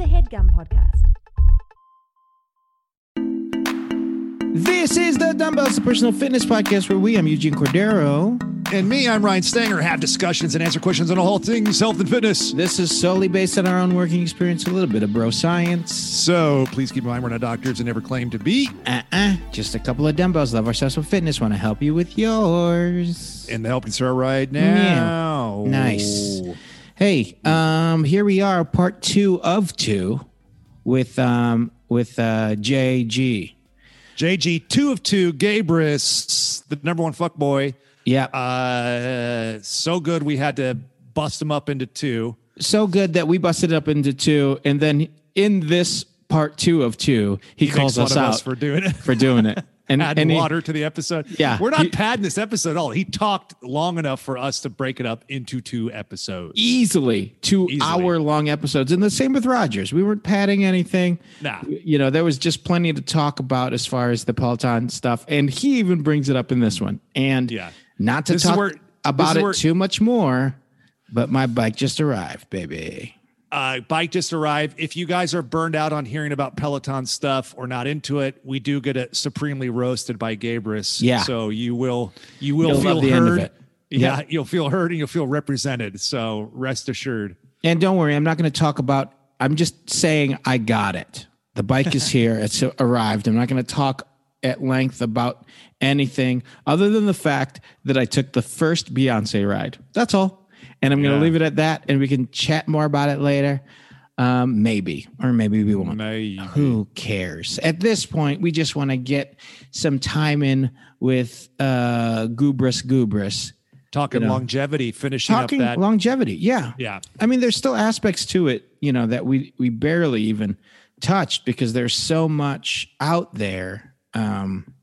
a headgum podcast. This is the Dumbbells, the personal fitness podcast where we, I'm Eugene Cordero. And me, I'm Ryan Stanger, have discussions and answer questions on all things health and fitness. This is solely based on our own working experience, a little bit of bro science. So please keep in mind we're not doctors and never claim to be. Uh-uh, just a couple of dumbbells. Love ourselves with fitness. Want to help you with yours. And the help can start right now. Nice. Hey, um, here we are, part two of two, with um, with uh, JG. JG, two of two, Gabrus, the number one fuck boy. Yeah, Uh, so good we had to bust him up into two. so good that we busted it up into two, and then in this part two of two, he, He calls us out us for doing it. for doing it. And, Add and he- water to the episode. Yeah. We're not He- padding this episode at all. He talked long enough for us to break it up into two episodes. easily two Easily. hour long episodes. And the same with Rogers. We weren't padding anything. Nah. You know, there was just plenty to talk about as far as the Peloton stuff. And he even brings it up in this one. And Yeah. not to This talk where- about it where- too much more, but my bike just arrived, baby. Uh, bike just arrived. If you guys are burned out on hearing about Peloton stuff or not into it, we do get it supremely roasted by Gabrus. Yeah. So you will you will You'll feel heard. end of it. Yeah, Yep. you'll feel heard and you'll feel represented. So rest assured. And don't worry, I'm not going to talk about, I'm just saying I got it. The bike is here, it's arrived. I'm not going to talk at length about anything other than the fact that I took the first Beyonce ride. That's all. And I'm going to Yeah. leave it at that. And we can chat more about it later. Um, maybe, or maybe we won't. Maybe. Who cares? At this point, we just want to get some time in with uh, Gabrus. Talking You know. longevity, finishing Talking up that. longevity. Yeah. yeah. I mean, there's still aspects to it, you know, that we we barely even touched because there's so much out there, um,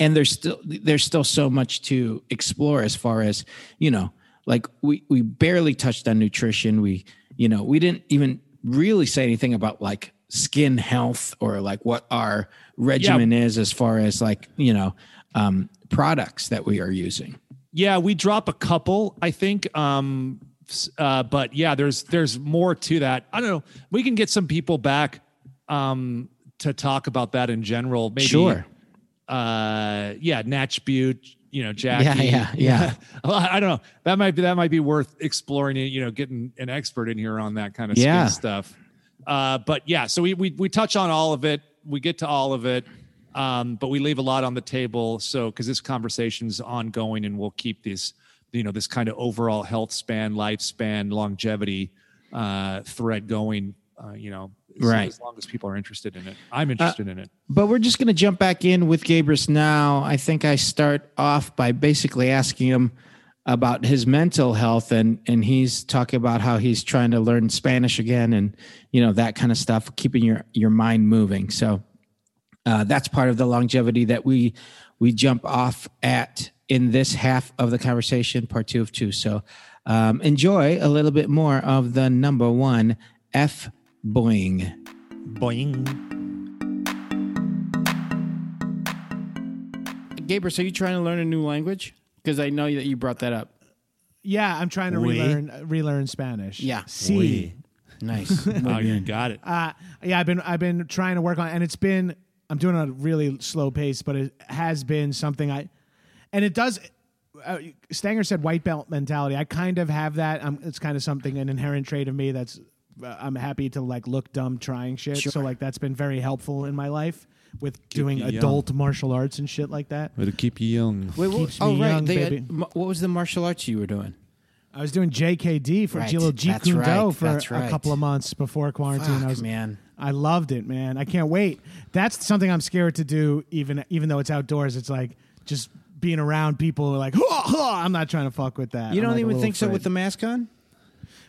and there's still there's still so much to explore as far as you know, like we we barely touched on nutrition. We you know we didn't even really say anything about like skin health or like what our regimen is as far as like you know um, products that we are using. Yeah, we drop a couple, I think. Um, uh, but yeah, there's there's more to that. I don't know. We can get some people back um, to talk about that in general. Maybe, Sure. Uh, yeah, Natch Butte, you know, Jackie. Yeah, yeah, yeah. Well, I don't know. That might be that might be worth exploring. it, You know, getting an expert in here on that kind of Yeah. stuff. Uh, but yeah, so we we we touch on all of it. We get to all of it. Um, but we leave a lot on the table. So, because this conversation's ongoing, and we'll keep this, you know, this kind of overall health span, lifespan, longevity uh, thread going. Uh, you know, Right. as long as people are interested in it. I'm interested in it. But we're just going to jump back in with Gabrus now. I think I start off by basically asking him about his mental health, and and he's talking about how he's trying to learn Spanish again, and you know that kind of stuff, keeping your your mind moving. So uh, that's part of the longevity that we we jump off at in this half of the conversation, part two of two. So um, enjoy a little bit more of the number one F Boing. Boing. Gabrus, are you trying to learn a new language? Because I know that you brought that up. Yeah, I'm trying to Oui. relearn relearn Spanish. Yeah. See. Oui. Nice. Oh, you got it. Uh, yeah, I've been I've been trying to work on, and it's been I'm doing it at a really slow pace, but it has been something I, and it does. Uh, Stanger said white belt mentality. I kind of have that. Um, it's kind of something an inherent trait of me that's. Uh, I'm happy to like look dumb trying shit. So like that's been very helpful in my life with doing you young. adult martial arts and shit like that. It'll keep you young. Wait, what, Keeps oh, me right. young, they, baby. uh, what was the martial arts you were doing? I was doing JKD for Right, Jilo Jeet that's Kune Do right, for that's a couple of months before quarantine. Fuck, I was man. I loved it, man. I can't wait. That's something I'm scared to do, even even though it's outdoors. It's like just being around people who are like, "Hua, hua." I'm not trying to fuck with that. You I'm don't like even little think so with the mask on?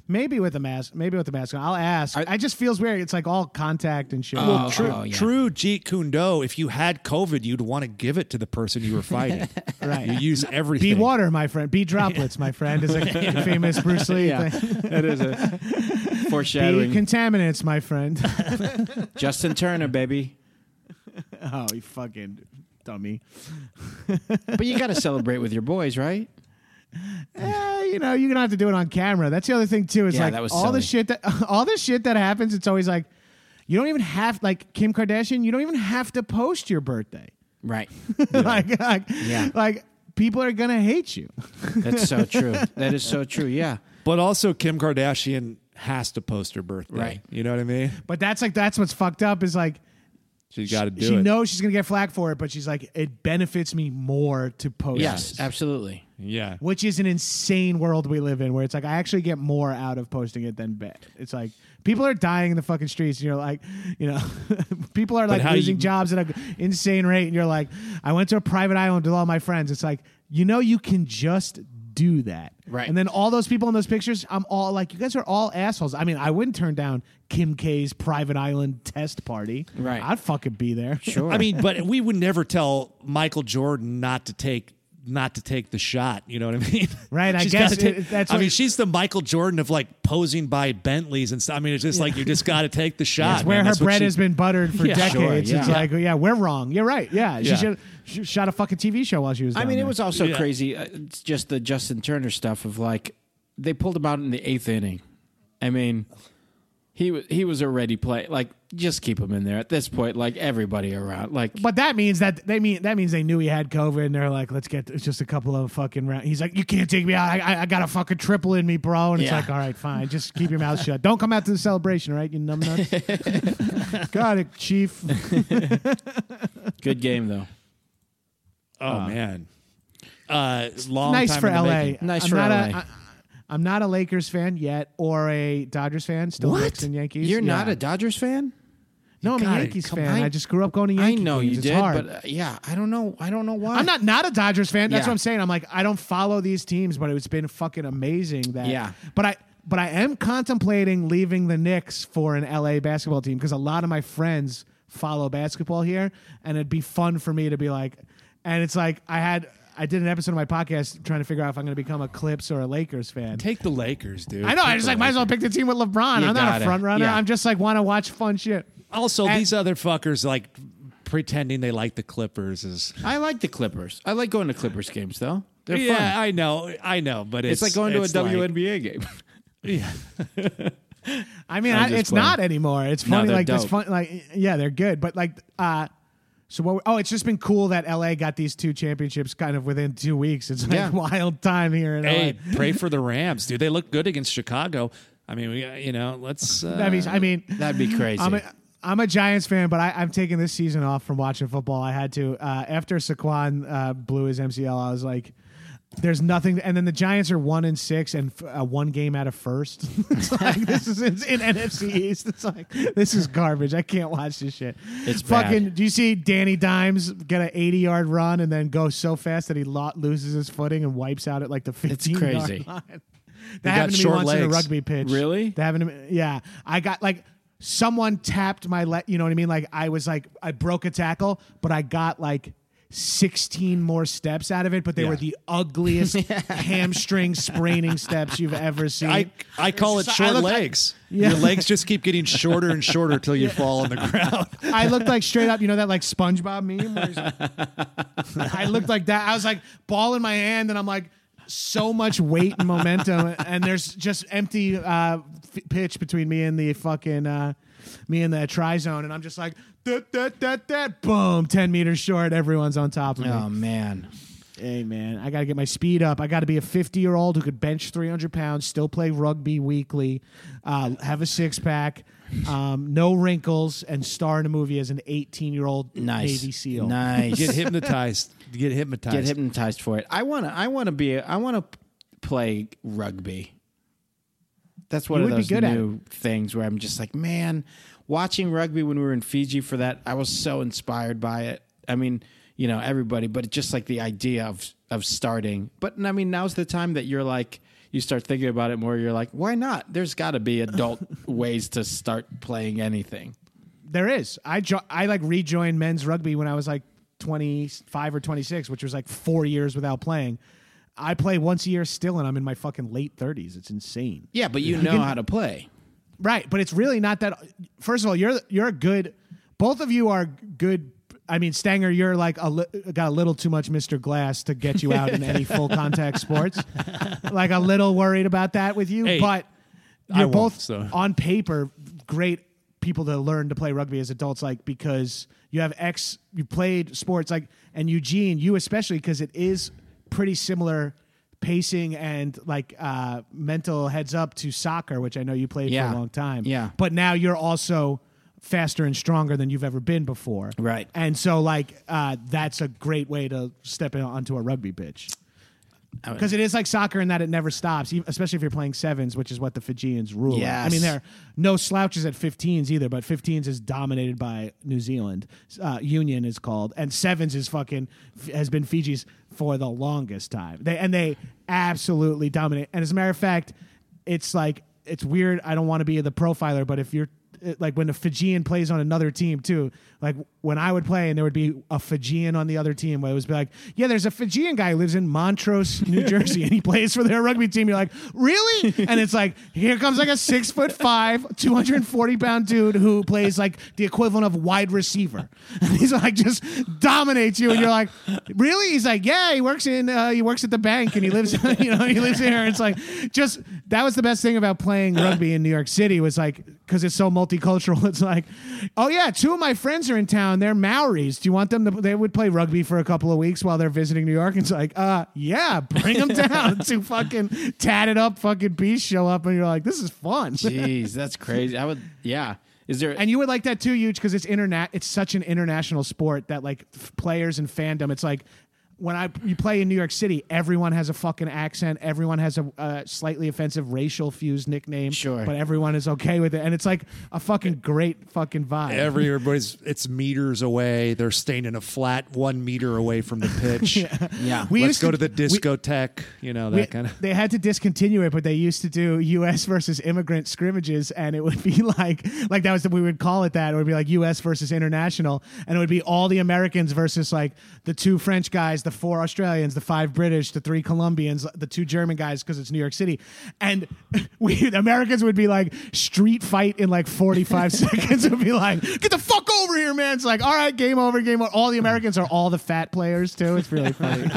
Maybe with a mask, maybe with a mask on. I'll ask. I, just feels weird. It's like all contact and shit. Oh, True, oh, yeah. true Jeet Kune Do. If you had COVID, you'd want to give it to the person you were fighting. Right. You use everything. Be water, my friend. Be droplets, my friend. Is a famous Bruce Lee Yeah. thing. That is a Be contaminants, my friend. Justin Turner, baby. oh, you fucking dummy. But you got to celebrate with your boys, right? Eh, you know, you're gonna have to do it on camera. That's the other thing too. Is Yeah, like that was all the shit that all the shit that happens. It's always like you don't even have like Kim Kardashian. You don't even have to post your birthday. Right. like, like, Yeah. like people are gonna hate you. That's so true. That is so true. Yeah. But also, Kim Kardashian has to post her birthday. Right. You know what I mean? But that's like that's what's fucked up. Is like She's got to do it. she it. knows she's gonna get flack for it, but she's like it benefits me more to post. Yes, this. absolutely. Yeah. which is an insane world we live in where it's like I actually get more out of posting it than bad. It's like people are dying in the fucking streets and you're like, you know, people are like losing you- jobs at an insane rate and you're like, I went to a private island with all my friends. It's like, you know you can just do that. Right. And then all those people in those pictures, I'm all like, you guys are all assholes. I mean, I wouldn't turn down Kim K's private island test party. Right. I'd fucking be there. Sure. I mean, but we would never tell Michael Jordan not to take not to take the shot. You know what I mean? Right, I She's guess take- it- that's I mean, she's the Michael Jordan of like posing by Bentleys and stuff. I mean, it's just like you just got to take the shot. It's where man. her That's bread she- has been buttered for Yeah, sure, decades. It's yeah. like, yeah, we're wrong. You're right. Yeah, Yeah. she should she shot a fucking TV show while she was. I down mean, it was also Yeah. crazy. uh, It's just the Justin Turner stuff of like they pulled him out in the eighth inning. I mean, he was he was already play like just keep him in there at this point. Like everybody around, like But that means that they mean that means they knew he had COVID, and they're like, "Let's get it's just a couple of fucking rounds." He's like, "You can't take me out. I, I, I got a fucking triple in me, bro." And it's Yeah. like, "All right, fine. Just keep your mouth shut. Don't come out to the celebration, right You numbnuts." got it, Chief. good game though. Oh man, uh, long nice time for in the LA. making. Nice I'm for not LA. A, I, I'm not a Lakers fan yet, or a Dodgers fan. Still What? Knicks and Yankees. You're Yeah. not a Dodgers fan? no, I'm a Yankees fan. I, I- just grew up going to Yankees. I know you. It's did, hard. but uh, yeah, I don't know. I don't know why. I'm not not a Dodgers fan. That's Yeah. what I'm saying. I'm like I don't follow these teams, but it's been fucking amazing that. Yeah. But I but I am contemplating leaving the Knicks for an LA basketball team because a lot of my friends follow basketball here, and it'd be fun for me to be like, and it's like I had. I did an episode of my podcast trying to figure out if I'm going to become a Clips or a Lakers fan. Take the Lakers, dude. I know. I just the like might as well pick the team with LeBron. You I'm not gotta, a front runner. yeah. I'm just like want to watch fun shit. Also, And- these other fuckers like pretending they like the Clippers is. I like the Clippers. I like going to Clippers games though. They're yeah, fun. I know, I know, but it's, It's, like going to a it's like- WNBA game. yeah. I mean, I'm I, just it's playing. not anymore. It's No, funny, they're like this dope. fun, like yeah, they're good, but like, uh, so what? Oh, it's just been cool that LA got these two championships kind of within two weeks. It's like Yeah. wild time here in Hey, LA. pray for the Rams, dude. They look good against Chicago. I mean, we, you know, let's. Uh, That means, I mean, That'd be crazy. I'm a, I'm a Giants fan, but I, I'm taking this season off from watching football. I had to uh, after Saquon uh, blew his MCL. I was like, "There's nothing." And then the Giants are one and six and f- uh, one game out of first. it's like this is in, in NFC East. It's like this is garbage. I can't watch this shit. It's fucking. bad. Do you see Danny Dimes get an 80 yard run and then go so fast that he lo- loses his footing and wipes out at like the 15 crazy. yard line? That happened to me once in a rugby pitch. Really? That happened to me. Yeah, I got like someone tapped my leg. You know what I mean? Like I was like I broke a tackle, but I got like. 16 more steps out of it, but they Yeah. were the ugliest hamstring spraining steps you've ever seen. I I call it short looked like- legs. Yeah. Your legs just keep getting shorter and shorter till you fall on the ground. I looked like straight up, you know that like SpongeBob meme. Where he's- I looked like that. I was like ball in my hand, and I'm like so much weight and momentum, and there's just empty uh, f- pitch between me and the fucking uh, me in the try zone, and I'm just like that that that that boom, ten meters short. Everyone's on top of me. oh man. Hey man, I got to get my speed up. I got to be a 50 year old who could bench 300 pounds, still play rugby weekly, uh, have a six pack, um, no wrinkles, and star in a movie as an 18 year old Nice. Navy SEAL. Nice. Get hypnotized. Get hypnotized. Get hypnotized for it. I want to. I want to be. I want to play rugby. That's one You of would be those new things where I'm just like, man, watching rugby when we were in Fiji for that, I was so inspired by it. I mean, you know, everybody, but just like the idea of of starting. But I mean, now's the time that you're like, you start thinking about it more. You're like, why not? There's got to be adult ways to start playing anything. There is. I jo- I like rejoined men's rugby when I was like 25 or 26, which was like four years without playing. I play once a year still, and I'm in my fucking late 30s. It's insane. Yeah, but you know how to play. Right, but it's really not that. First of all, you're you're a good. Both of you are good I mean, Stanger, you're like a li- got a little too much Mr. Glass to get you out in any full contact sports. Like a little worried about that with you, Hey, but you're both so. on paper great people to learn to play rugby as adults, like because you have X, you played sports, like, and Eugene, you especially because it is pretty similar pacing and like uh mental heads up to soccer which i know you played Yeah. for a long time Yeah. but now you're also faster and stronger than you've ever been before Right. and so like uh that's a great way to step in onto a rugby pitch because it is like soccer in that it never stops, especially if you're playing sevens, which is what the Fijians rule. I mean, there are no slouches at 15s either, but 15s is dominated by New Zealand. Uh, Union is called, and sevens is fucking has been Fiji's for the longest time. They and they absolutely dominate. And as a matter of fact, it's like it's weird. I don't want to be the profiler, but if you're like when a Fijian plays on another team too. Like when I would play and there would be a Fijian on the other team, where it was like, yeah, there's a Fijian guy who lives in Montrose, New Jersey, and he plays for their rugby team. You're like, really? And it's like, here comes like a six foot five, 240 pound dude who plays like the equivalent of wide receiver. And he's like just dominates you, and you're like, really? He's like, yeah, he works in uh, he works at the bank and he lives, you know, he lives here. It's like just that was the best thing about playing rugby in New York City was like because it's so multicultural. It's like, oh yeah, two of my friends are in town. They're Maoris. Do you want them to? They would play rugby for a couple of weeks while they're visiting New York. And It's like, uh, yeah, bring them down. Two fucking tatted up fucking beasts show up, and you're like, this is fun. Jeez, that's crazy. I would, yeah. Is there? And you would like that too, huge, because it's internet. It's such an international sport that like f- players and fandom. It's like when I you play in New York City, everyone has a fucking accent. Everyone has a uh, slightly offensive racial fused nickname. Sure. but everyone is okay with it, and it's like a fucking great fucking vibe. Everybody's it's meters away. They're staying in a flat one meter away from the pitch. yeah. We Let's used go to- to the we- discotheque. You know that We- kind of. They had to discontinue it, but they used to do U.S. versus immigrant scrimmages, and it would be like, like that was the, we would call it that. It would be like U.S. versus international, and it would be all the Americans versus like the two French guys, the four Australians, the five British, the three Colombians, the two German guys because it's New York City, and we the Americans would be like street fight in like forty five seconds. Would be like, get the fuck over here, man. It's like, all right, game over, game over. All the Americans are all the fat players too. It's really funny.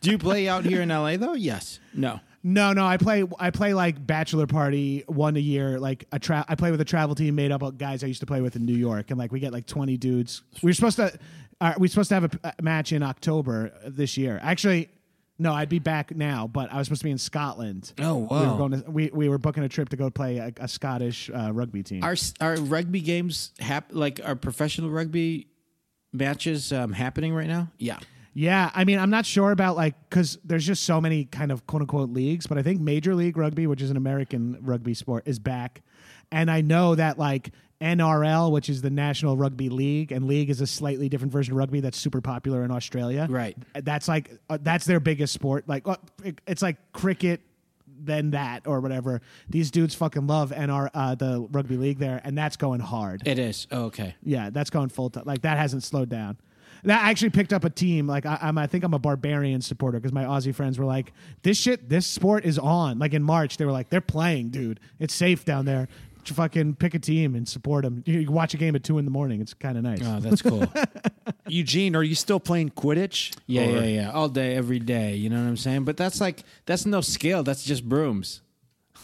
Do you play out here in LA though? Yes. No. No, no, I play I play like bachelor party one a year. Like a tra- I play with a travel team made up of guys I used to play with in New York, and like we get like twenty dudes. We were supposed to uh, we were supposed to have a, a match in October this year. Actually, no, I'd be back now, but I was supposed to be in Scotland. Oh, We were going to we, we were booking a trip to go play a, a Scottish uh, rugby team. Are are rugby games hap- like are professional rugby matches um, happening right now? Yeah. Yeah, I mean, I'm not sure about like because there's just so many kind of quote unquote leagues, but I think Major League Rugby, which is an American rugby sport, is back, and I know that like NRL, which is the National Rugby League, and league is a slightly different version of rugby that's super popular in Australia. Right. That's like uh, that's their biggest sport. Like uh, it- it's like cricket. Then that or whatever. These dudes fucking love NR uh, the rugby league there, and that's going hard. It is. Oh, okay. Yeah, that's going full time. Like that hasn't slowed down. That I actually picked up a team. Like I, I'm, I think I'm a barbarian supporter because my Aussie friends were like, "This shit, this sport is on." Like in March, they were like, "They're playing, dude. It's safe down there. Just fucking pick a team and support them. You, you can watch a game at two in the morning. It's kind of nice." Oh, that's cool. Eugene, are you still playing Quidditch? yeah, Or- yeah, yeah. All day, every day. You know what I'm saying? But that's like that's no skill. That's just brooms.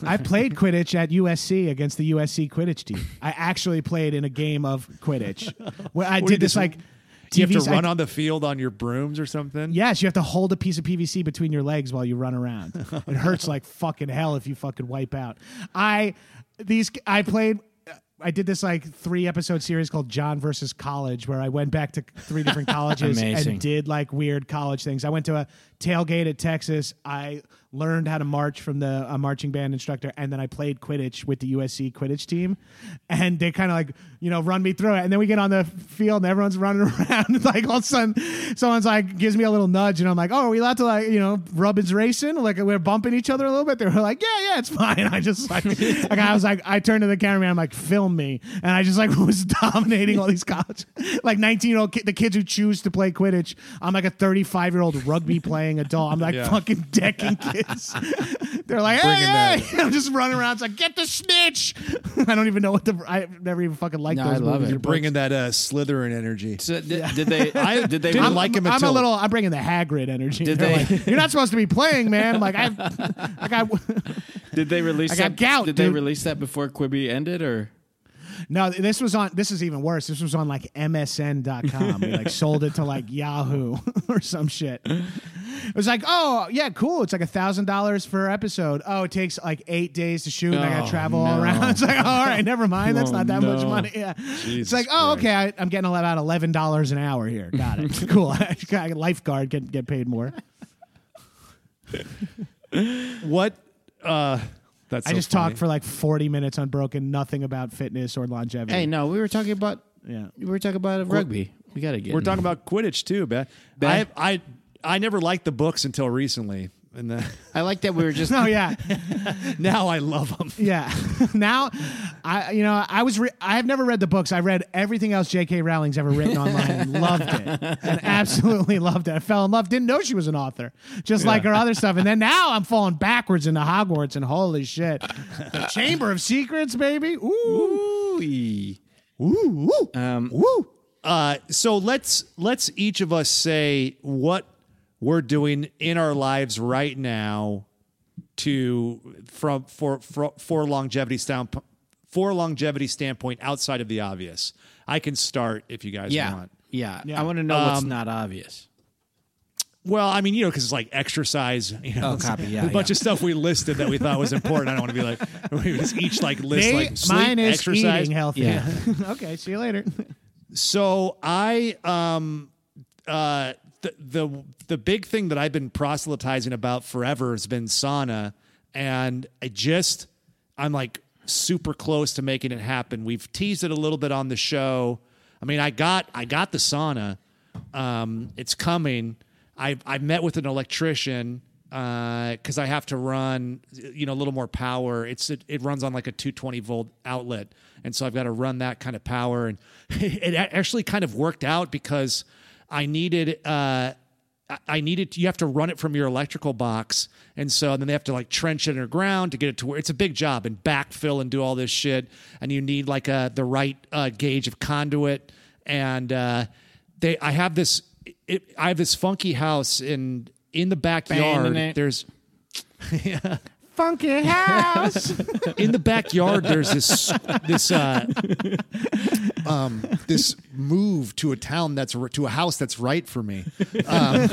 I played Quidditch at USC against the USC Quidditch team. I actually played in a game of Quidditch where I What did this like. Do you have to run I- on the field on your brooms or something? Yes, you have to hold a piece of PVC between your legs while you run around. It hurts like fucking hell if you fucking wipe out. I these I played I did this like three episode series called John versus College, where I went back to three different colleges and did like weird college things. I went to a tailgate at Texas. I learned how to march from the a marching band instructor, and then I played Quidditch with the USC Quidditch team. And they kind of like you know run me through it, and then we get on the field and everyone's running around. And like all of a sudden, someone's like gives me a little nudge, and I'm like, oh, are we allowed to like you know rub his racing? Like we're bumping each other a little bit. They were like, yeah, yeah, it's fine. I just like, like I was like, I turned to the cameraman, I'm like, film me, and I just like was dominating all these college, like 19 year old ki- the kids who choose to play Quidditch. I'm like a 35 year old rugby playing adult. I'm like Yeah. fucking decking kids. Is. They're like, Bringing hey, hey! I'm just running around. It's like, get the snitch. I don't even know what the. I've never even fucking liked No, those I love movies it. or books. Bringing that uh, Slytherin energy. So did, did they? I did they? didn't I'm, like him I'm until- a little. I'm bringing the Hagrid energy. Did They're they- like, You're not supposed to be playing, man. I'm like, I, I got. Did they release? I got that, gout, Did they dude. release that before Quibi ended, or? No, this was on. This is even worse. This was on like MSN.com. We like sold it to like Yahoo or some shit. It was like, oh yeah, cool. It's like a thousand dollars per episode. Oh, it takes like eight days to shoot. and I got Oh, to travel all no. around. It's like, oh, all right, never mind. That's Oh, not that much money. Yeah, it's Jesus like, oh, Christ. okay. I, I'm getting about eleven dollars an hour here. Got it. cool. I lifeguard get get paid more. What? Uh, that's I so just funny. talked for like forty minutes unbroken, nothing about fitness or longevity. Hey, no, we were talking about. Yeah. We were talking about rugby. We got to get. We're in talking about Quidditch too, man. Ba- I I I never liked the books until recently, and then, I like that we were just. Oh yeah. now I love them. Yeah. now, I you know I was re- I have never read the books. I read everything else J.K. Rowling's ever written online and loved it and absolutely loved it. I fell in love. Didn't know she was an author, just like her other stuff. And then now I'm falling backwards into Hogwarts and holy shit, the Chamber of Secrets, baby. Ooh, Ooh. ooh, ooh. Um, Woo! Uh, so let's let's each of us say what we're doing in our lives right now to from for for, for longevity stamp for longevity standpoint outside of the obvious. I can start if you guys yeah, want. yeah. Yeah. I want to know what's Um, not obvious. Well, I mean, you know, because it's like exercise. You know, Oh, copy, yeah, a bunch yeah. of stuff we listed that we thought was important. I don't want to be like we just each like list They- like sleep, mine is exercise. eating healthy. Yeah. okay, see you later. So I um uh the the the big thing that I've been proselytizing about forever has been sauna and I just I'm like super close to making it happen. We've teased it a little bit on the show. I mean, I got I got the sauna. Um it's coming. I I met with an electrician because I have to run, you know, a little more power. It's it, it runs on like a 220 volt outlet, and so I've got to run that kind of power. And it actually kind of worked out because I needed uh, I- needed you have to run it from your electrical box, and so then they have to like trench it underground to get it to where it's a big job and backfill and do all this shit, and you need like a the right uh, gauge of conduit, and uh, they I have this it, I have this funky house in in the backyard. There's, it. Funky house. in the backyard there's this this uh um this move to a town that's to a house that's right for me um,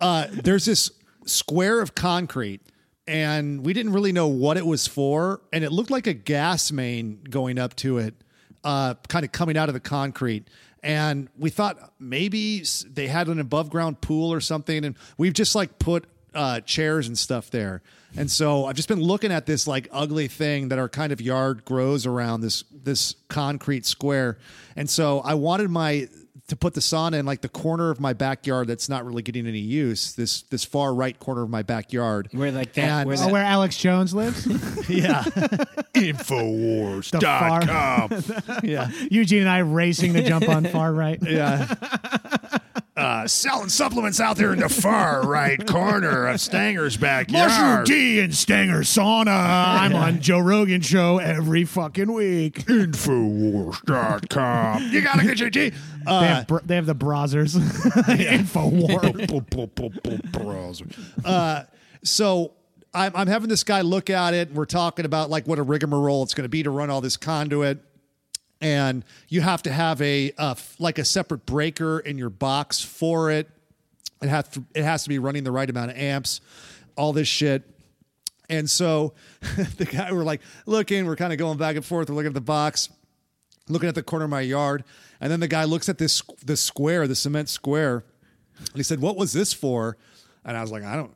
uh there's this square of concrete and we didn't really know what it was for and it looked like a gas main going up to it uh kind of coming out of the concrete and we thought maybe they had an above ground pool or something and we've just like put uh, chairs and stuff there. And so I've just been looking at this like ugly thing that our kind of yard grows around this this concrete square. And so I wanted my to put the sauna in like the corner of my backyard that's not really getting any use. This this far right corner of my backyard. Where like that? And- where oh, that where Alex Jones lives? Yeah. Infowars.com. yeah. Eugene and I racing to jump on far right. Yeah. Uh, selling supplements out there in the far right corner of Stanger's backyard. Mushroom tea and Stanger sauna. I'm on Joe Rogan show every fucking week. Infowars.com. You gotta get your tea. they, Uh, have br- they have the browsers. Infowar. uh, so I'm, I'm having this guy look at it, and we're talking about like what a rigmarole it's going to be to run all this conduit. And you have to have a uh, like a separate breaker in your box for it. It has to, it has to be running the right amount of amps. All this shit. And so the guy we're like looking, we're kind of going back and forth. We're looking at the box, looking at the corner of my yard, and then the guy looks at this the square, the cement square, and he said, "What was this for?" And I was like, "I don't,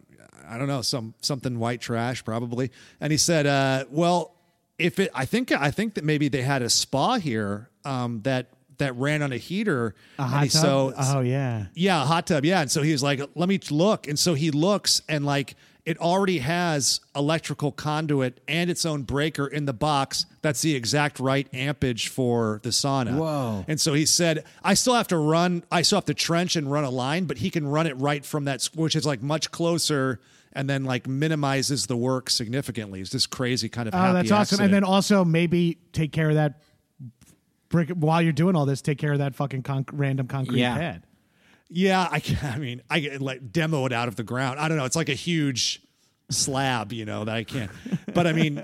I don't know, some something white trash probably." And he said, uh, "Well, if it, I think, I think that maybe they had a spa here um, that that ran on a heater, A hot he- tub? so oh, yeah. yeah, a hot tub. Yeah. And so he was like, let me look. And so he looks and like it already has electrical conduit and its own breaker in the box. That's the exact right ampage for the sauna. Whoa. And so he said, I still have to run, I still have to trench and run a line, but he can run it right from that, which is like much closer and then like minimizes the work significantly. It's this crazy kind of Oh, happy that's awesome. And then also maybe take care of that brick while you're doing all this. Take care of that fucking conc- random concrete Yeah. pad. Yeah, I, can- I mean, I can like demo it out of the ground. I don't know. It's like a huge slab, you know, that I can't. But I mean,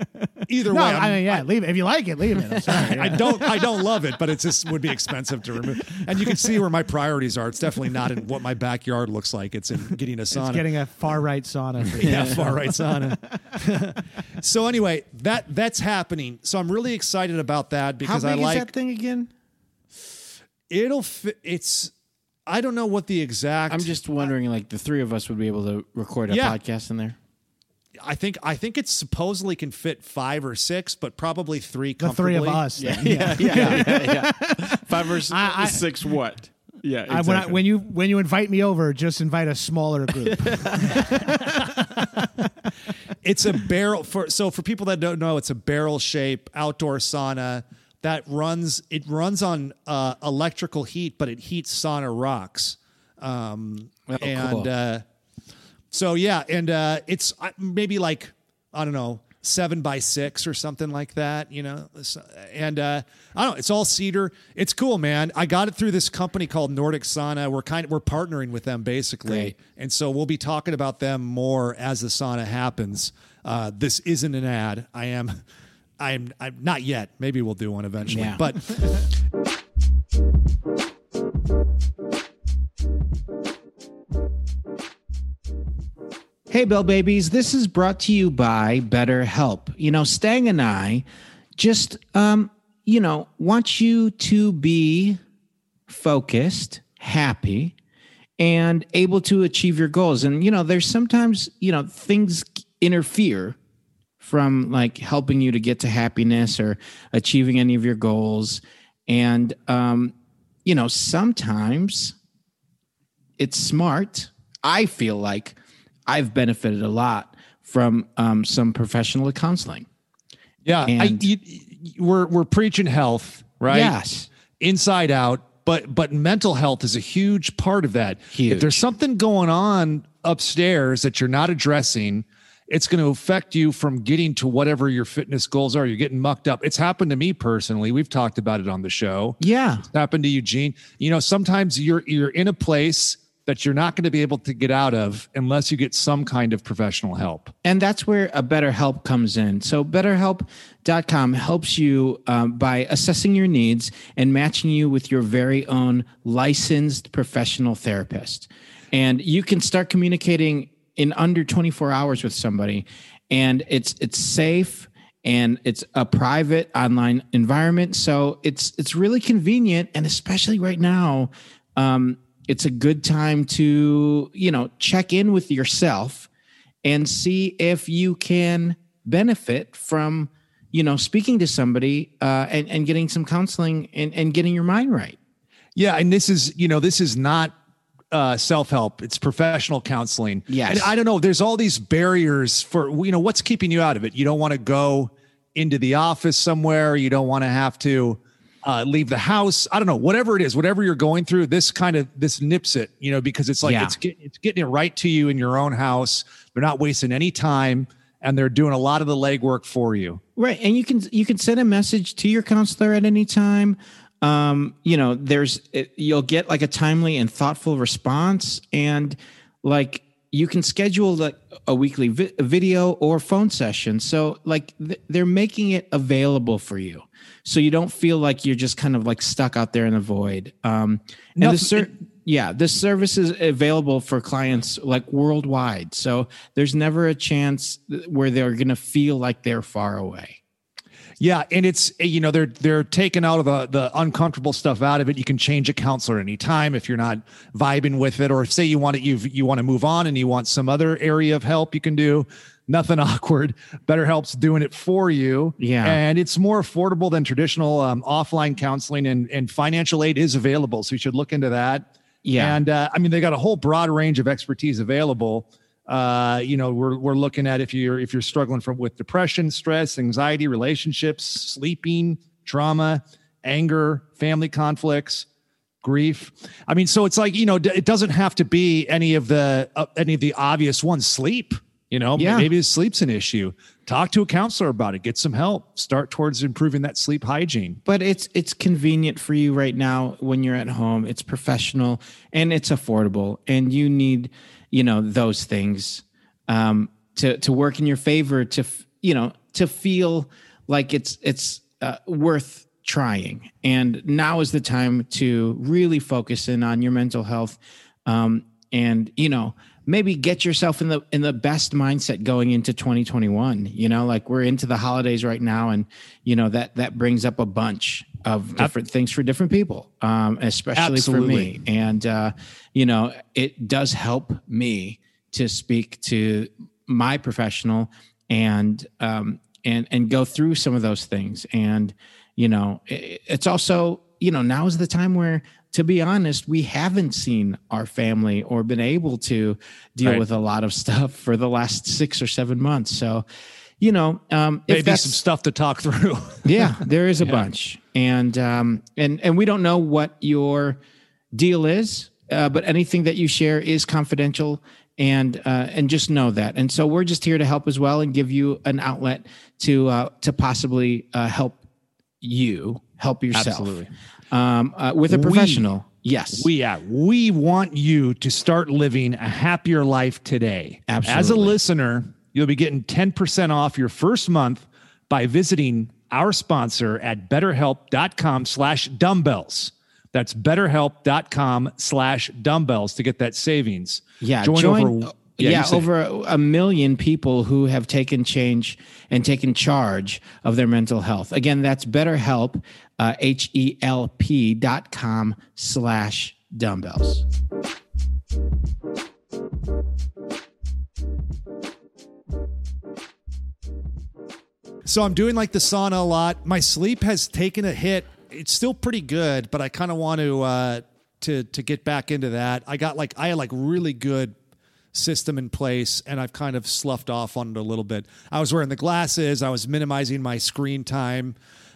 either No, way, I I'm- mean, yeah, leave it. If you like it, leave it. I'm sorry. I don't, I don't love it, but it just would be expensive to remove. And you can see where my priorities are. It's definitely not in what my backyard looks like. It's in getting a sauna. It's getting a far right sauna. For yeah, far right sauna. so anyway, that that's happening. So I'm really excited about that How because big I like is that thing again? it'll fit. It's I don't know what the exact. I'm just wondering, like the three of us would be able to record a Yeah. podcast in there. I think I think it supposedly can fit five or six, but probably three. The three of us. then. yeah, yeah, yeah, yeah. Five or s- I- I- six. What? Yeah, I, when, I, when you when you invite me over, just invite a smaller group. It's a barrel for so for people that don't know, it's a barrel shape outdoor sauna that runs. It runs on uh, electrical heat, but it heats sauna rocks. Um, Oh, and cool. uh, so yeah, and uh, it's uh, maybe like I don't know seven by six or something like that, you know. And uh, I don't know. It's all cedar. It's cool, man. I got it through this company called Nordic Sauna. We're kind of we're partnering with them basically, Great. and so we'll be talking about them more as the sauna happens. Uh, this isn't an ad. I am. I'm, I'm not yet. Maybe we'll do one eventually. Yeah. But Hey, Bell Babies, this is brought to you by BetterHelp. You know, Stang and I just, um, you know, want you to be focused, happy, and able to achieve your goals. And, you know, there's sometimes, you know, things interfere from like helping you to get to happiness or achieving any of your goals. And, um, you know, sometimes it's smart. I feel like I've benefited a lot from um, some professional counseling. yeah, I, you, we're we're preaching health, right? Yes. inside out but but mental health is a huge part of that Huge. if there's something going on upstairs that you're not addressing it's going to affect you from getting to whatever your fitness goals are you're getting mucked up it's happened to me personally we've talked about it on the show Yeah. it's happened to eugene you know sometimes you're you're in a place that you're not going to be able to get out of unless you get some kind of professional help And that's where a BetterHelp comes in. So, BetterHelp.com helps you um, by assessing your needs and matching you with your very own licensed professional therapist. And you can start communicating in under 24 hours with somebody, and it's it's safe and it's a private online environment. So it's it's really convenient, and especially right now, um, it's a good time to you know check in with yourself and see if you can benefit from you know speaking to somebody uh, and, and getting some counseling and, and getting your mind right Yeah, and this is you know this is not uh, self help; it's professional counseling. Yeah, and I don't know. There's all these barriers for you know what's keeping you out of it. You don't want to go into the office somewhere. You don't want to have to uh, leave the house. I don't know. Whatever it is, whatever you're going through, this kind of this nips it. You know, because it's like Yeah. it's get, it's getting it right to you in your own house. They're not wasting any time, and they're doing a lot of the legwork for you. right and you can you can send a message to your counselor at any time um you know there's it, you'll get like a timely and thoughtful response and like you can schedule like a weekly vi- video or phone session so like th- they're making it available for you so you don't feel like you're just kind of like stuck out there in the void um and Nothing- the ser- yeah this service is available for clients like worldwide so there's never a chance where they're going to feel like they're far away Yeah, and it's you know they're they're taking out of the the uncomfortable stuff out of it. You can change a counselor anytime if you're not vibing with it, or if say you want it, you you want to move on and you want some other area of help, you can do. Nothing awkward. BetterHelp's doing it for you. Yeah. and it's more affordable than traditional um, offline counseling, and and financial aid is available, so you should look into that. Yeah. and uh, I mean they got a whole broad range of expertise available. Uh, you know, we're we're looking at if you're if you're struggling from with depression, stress, anxiety, relationships, sleeping, trauma, anger, family conflicts, grief. I mean, so it's like you know, it doesn't have to be any of the uh, any of the obvious ones. Sleep. You know, Yeah. maybe his sleep's an issue. Talk to a counselor about it. Get some help. Start towards improving that sleep hygiene. but it's it's convenient for you right now when you're at home it's professional and it's affordable and you need you know those things um to to work in your favor to you know to feel like it's it's uh, worth trying and now is the time to really focus in on your mental health um and you know maybe get yourself in the in the best mindset going into 2021 you know like we're into the holidays right now and you know that that brings up a bunch of different things for different people um especially Absolutely. for me and uh you know it does help me to speak to my professional and um and and go through some of those things and you know it, it's also you know now is the time where to be honest we haven't seen our family or been able to deal Right. with a lot of stuff for the last six or seven months so you know um Maybe some stuff to talk through. yeah, there is a bunch, and um, and and we don't know what your deal is, uh, but anything that you share is confidential, and uh, and just know that. And so we're just here to help as well and give you an outlet to uh, to possibly uh, help you help yourself Absolutely. Um, uh, with a We- professional. yes, We yeah, we want you to start living a happier life today. Absolutely. As a listener, you'll be getting 10% off your first month by visiting our sponsor at betterhelp.com slash dumbbells. That's betterhelp.com slash dumbbells to get that savings. Yeah, Join, join, over yeah, you say. over a, a million people who have taken change and taken charge of their mental health. Again, that's BetterHelp, uh, H E L P dot com slash dumbbells. So I'm doing like the sauna a lot. My sleep has taken a hit. It's still pretty good, but I kind of want to uh to to get back into that. I got like I had like really good system in place and I've kind of sloughed off on it a little bit. I was wearing the glasses, I was minimizing my screen time.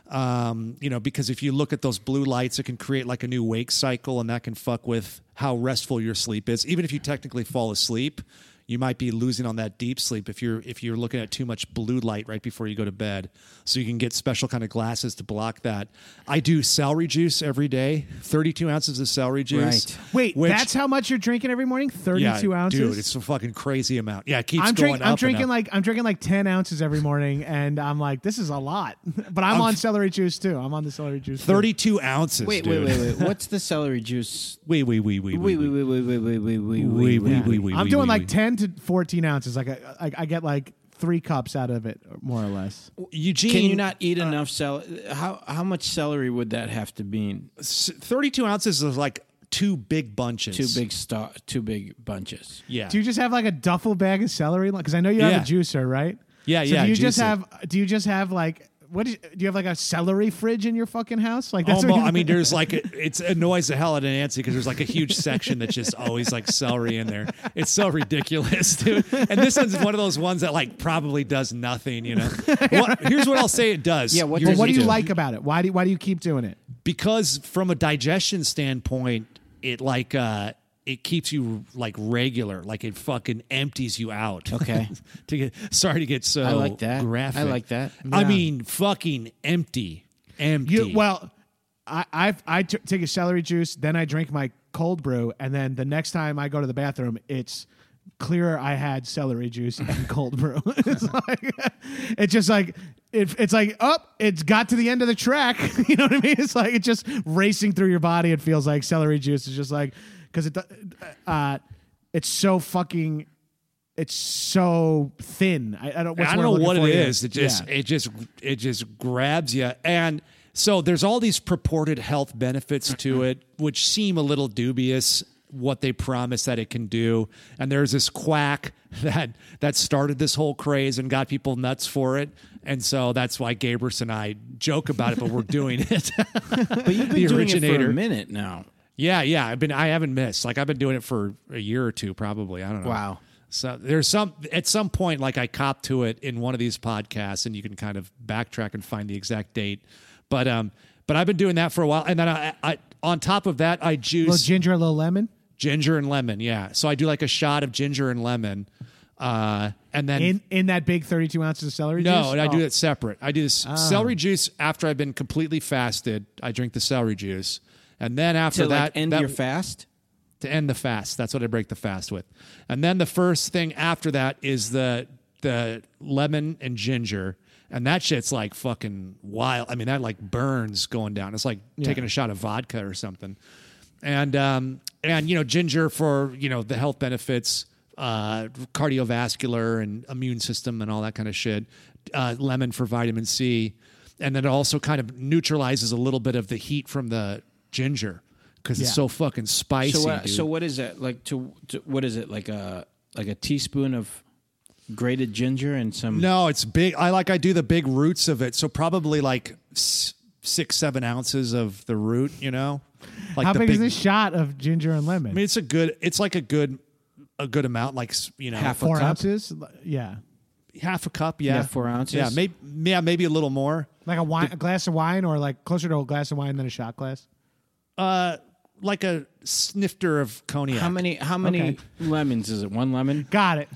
Um, you know, because if you look at those blue lights, it can create like a new wake cycle and that can fuck with how restful your sleep is. Even if you technically fall asleep, you might be losing on that deep sleep if you're if you're looking at too much blue light right before you go to bed. So you can get special kind of glasses to block that. I do celery juice every day, 32 ounces of celery juice. Right. Wait, which- that's how much you're drinking every morning? Thirty-two yeah, ounces, dude. It's a fucking crazy amount. Yeah, it keeps I'm going drinking. up. I'm drinking up. like I'm drinking like ten ounces every morning, and I'm like, this is a lot. but I'm, on celery juice too. I'm on the celery juice. too. 32 ounces. Wait, dude. wait, wait, wait. What's the celery juice? Wait, wait, wait, wait, Wait, wait, wait, wait, wait, wait, wait, wait, Wait, wait, wait, wait, wait, I'm wait, doing wait, like wait. Ten to fourteen ounces. Like I, I, I get like three cups out of it, more or less. Eugene. Can you not eat uh, enough celery? How how much celery would that have to be? 32 ounces is like two big bunches. Two big star, two big bunches. Yeah. Do you just have like a duffel bag of celery? Because I know you Yeah. have a juicer, right? Yeah, so yeah, Do you I just have? Do you just have like? What is, do you have like a celery fridge in your fucking house? Like that's Oh, what I mean, there's like a, it's annoys the hell out of Nancy because there's like a huge section that's just always like celery in there. It's so ridiculous, dude. And this one's one of those ones that like probably does nothing. You know, what, here's what I'll say it does. Yeah, what You're- what do you do? like about it? Why do why do you keep doing it? because from a digestion standpoint, it like uh it keeps you like regular, like it fucking empties you out. Okay. to get sorry to get so I like that. graphic. I like that. I mean, fucking empty, empty. You, well, I I've, I t- take a celery juice, then I drink my cold brew, and then the next time I go to the bathroom, it's clear I had celery juice and cold brew. it's like it's just like it, it's like oh, it's got to the end of the track. you know what I mean? It's like it's just racing through your body. It feels like celery juice is just like because it uh, it's so fucking. It's so thin. I, I don't. I don't know what looking it for is. It just Yeah. it just it just grabs you. And so there's all these purported health benefits to it, which seem a little dubious. What they promise that it can do, and there's this quack that that started this whole craze and got people nuts for it, and so that's why Gabrus and I joke about it, but we're doing it. But you've been The doing it for originator. a minute now. Yeah, yeah. I've been I haven't missed. Like I've been doing it for a year or two, probably. I don't know. Wow. So there's some at some point, like I cop to it in one of these podcasts, and you can kind of backtrack and find the exact date. But um, but I've been doing that for a while, and then I, I on top of that, I juice little ginger, a little lemon ginger and lemon. Yeah, so I do like a shot of ginger and lemon, uh, and then in in that big 32 ounces of celery no, juice. and I do Oh. it separate. I do this celery juice after I've been completely fasted. I drink the celery juice, and then after To that, like end that- your fast. to end the fast. That's what I break the fast with. And then the first thing after that is the the lemon and ginger. And that shit's like fucking wild. I mean, that like burns going down. It's like taking a shot of vodka or something. And um and you know, ginger for, you know, the health benefits, uh cardiovascular and immune system and all that kind of shit. Uh lemon for vitamin C. And then it also kind of neutralizes a little bit of the heat from the ginger because it's Yeah. so fucking spicy. So what, dude. so what is it like? To, to what is it like a like a teaspoon of grated ginger and some? no, it's big. I like I do the big roots of it. So probably like s- six, seven ounces of the root. You know, like How the big, is this shot of ginger and lemon? I mean, it's a good. It's like a good, a good amount. Like s- you know, Half a Four cup? ounces. Yeah, half a cup. Yeah, Yeah, four ounces? Yeah, maybe. Yeah, maybe a little more. like a wine, a glass of wine, or like closer to a glass of wine than a shot glass. Uh, like a snifter of cognac. How many? How many Okay. lemons is it? One lemon. Got it.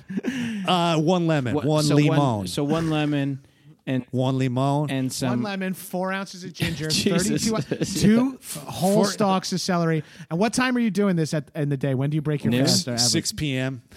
Uh, one lemon, What- one so limon, One, so one lemon and one limon. and some One lemon, four ounces of ginger, Jesus. thirty-two, two whole stalks of celery. And what time are you doing this at in the day? When do you break your Noon? fast? or? Six p.m.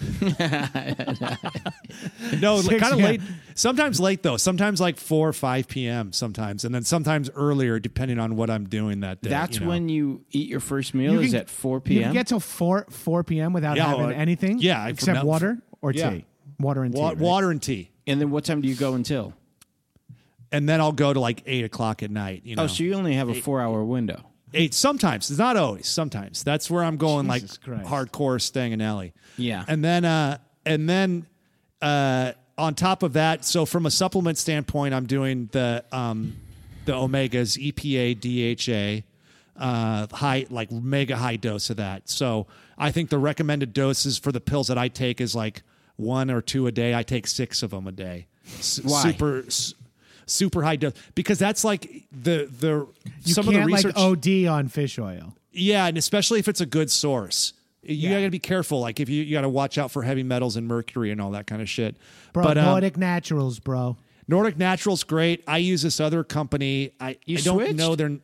no, kind of late. Sometimes late though. Sometimes like four or five p.m. Sometimes, and then sometimes earlier, depending on what I'm doing that day. That's you know. when you eat your first meal. You is can- at four You p.m. can get till four four p.m. without Yeah, having uh, anything. yeah, except no- water or yeah. tea. Water and tea. Wa- right? water and tea, and then what time do you go until? And then I'll go to like eight o'clock at night. You know, Oh, so you only have a four-hour window. eight. Sometimes it's not always. Sometimes that's where I'm going Jesus like Christ. hardcore staying in alley. Yeah. and then uh, and then uh, on top of that, so from a supplement standpoint, I'm doing the um, the omegas, EPA, DHA, uh, high like mega high dose of that. So I think the recommended doses for the pills that I take is like one or two a day. I take six of them a day. S- Why? Super. s- Super high dose because that's like the the You some of the research. like OD on fish oil. Yeah, and especially if it's a good source. You Yeah. gotta be careful. Like if you, you gotta watch out for heavy metals and mercury and all that kind of shit. Bro, but um, Nordic Naturals, bro. Nordic Natural's great. I use this other company. I, You I don't switched? know their.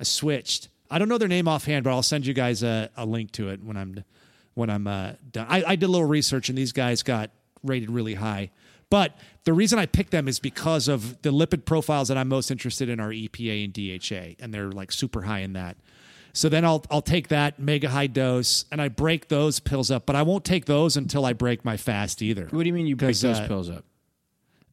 I switched. I don't know their name offhand, but I'll send you guys a, a link to it when I'm when I'm uh, done. I, I did a little research, and these guys got rated really high. But the reason I picked them is because of the lipid profiles that I'm most interested in are EPA and DHA, and they're like super high in that. So then I'll I'll take that mega high dose and I break those pills up, but I won't take those until I break my fast either. What do you mean you break those uh, pills up?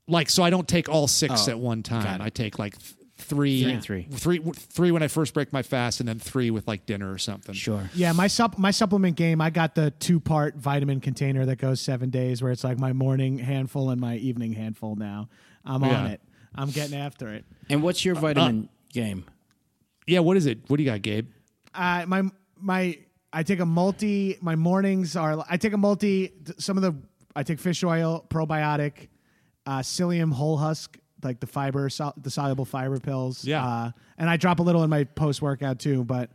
like so I don't take all six Oh, at one time. I take like th- three, Three and three. three, three when I first break my fast, and then three with like dinner or something. Sure. Yeah, my sup my supplement game, I got the two part vitamin container that goes seven days, where it's like my morning handful and my evening handful. Now I'm Yeah. on it. I'm getting after it. And what's your vitamin game? Yeah, what is it? What do you got, Gabe? Uh, my my I take a multi. My mornings are I take a multi. Some of the I take fish oil, probiotic, uh, psyllium whole husk, like the fiber, sol- the soluble fiber pills. Yeah. uh, and I drop a little in my post workout too, but.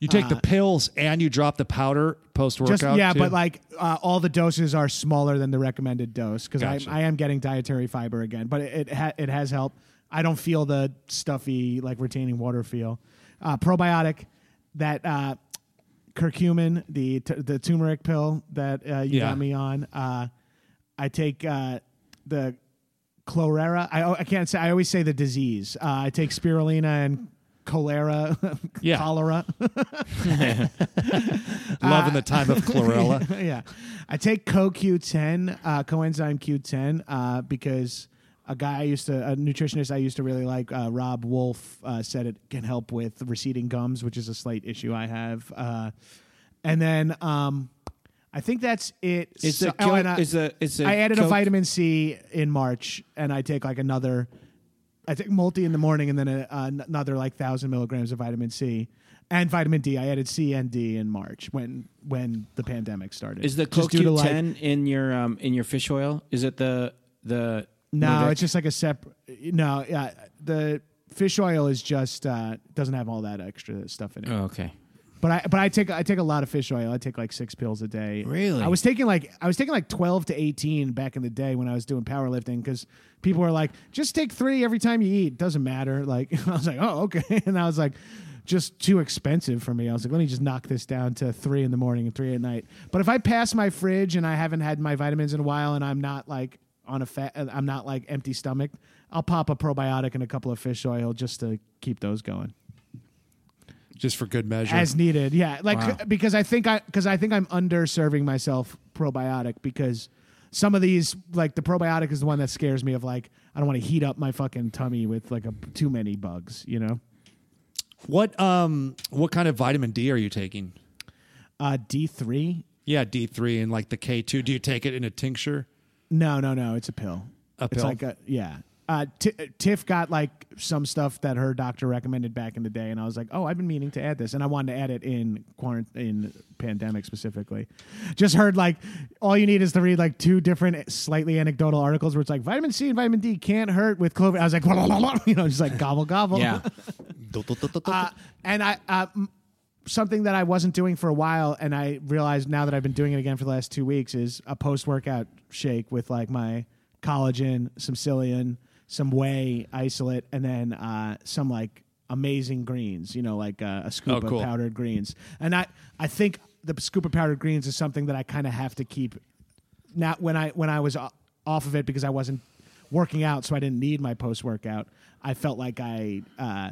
You take the pills and you drop the powder post Just workout. yeah, but like uh, all the doses are smaller than the recommended dose because Gotcha. I, I am getting dietary fiber again, but it it, ha- it has helped. I don't feel the stuffy like retaining water feel. Uh, probiotic that uh, curcumin, the t- the turmeric pill that uh, you Yeah. got me on. Uh, I take uh, the chlorella. I I can't say. I always say the disease. Uh, I take spirulina and cholera, Yeah. cholera. loving the time of chlorella. yeah. I take CoQ10, uh, coenzyme Q10, uh, because a guy I used to, a nutritionist I used to really like, uh, Robb Wolf, uh, said it can help with receding gums, which is a slight issue I have. Uh, and then um, I think that's it. it. Is So- the oh, I, is the is the I added a vitamin C in March, and I take like another I take multi in the morning, and then a, another like thousand milligrams of vitamin C and vitamin D. I added C and D in March when when the pandemic started. Is the Just due to, like- in your um in your fish oil? Is it the the No, it's just like a separate. No, yeah, the fish oil is just uh, doesn't have all that extra stuff in it. Oh, okay. But I but I take I take a lot of fish oil. I take like six pills a day. Really? I was taking like I was taking like twelve to eighteen back in the day when I was doing powerlifting because people were like, just take three every time you eat. Doesn't matter. Like I was like, oh okay, and I was like. Just too expensive for me. I was like, let me just knock this down to three in the morning and three at night. But if I pass my fridge and I haven't had my vitamins in a while and I'm not like on a fat, uh, I'm not like empty stomach, I'll pop a probiotic and a couple of fish oil just to keep those going Just for good measure. as needed. Yeah, like Wow. because I think I because I think I'm underserving myself probiotic because some of these like the probiotic is the one that scares me of like I don't want to heat up my fucking tummy with like a too many bugs, you know. what um what kind of vitamin D are you taking? Uh D three? Yeah, D three and like the K two. Do you take it in a tincture? No, no, no. It's a pill. A It's pill? like a yeah. Uh, T- Tiff got like some stuff that her doctor recommended back in the day, and I was like, "Oh, I've been meaning to add this," and I wanted to add it in quarantine, in pandemic specifically. Just heard like all you need is to read like two different slightly anecdotal articles where it's like vitamin C and vitamin D can't hurt with COVID. I was like, you know, just like gobble gobble. Yeah. Uh, and I uh, something that I wasn't doing for a while, and I realized now that I've been doing it again for the last two weeks is a post workout shake with like my collagen, some psyllium, some whey isolate, and then uh, some like amazing greens. You know, like uh, a scoop Oh, cool. of powdered greens. And I I think the scoop of powdered greens is something that I kind of have to keep. Now when I when I was o- off of it because I wasn't working out, so I didn't need my post workout. I felt like I. Uh,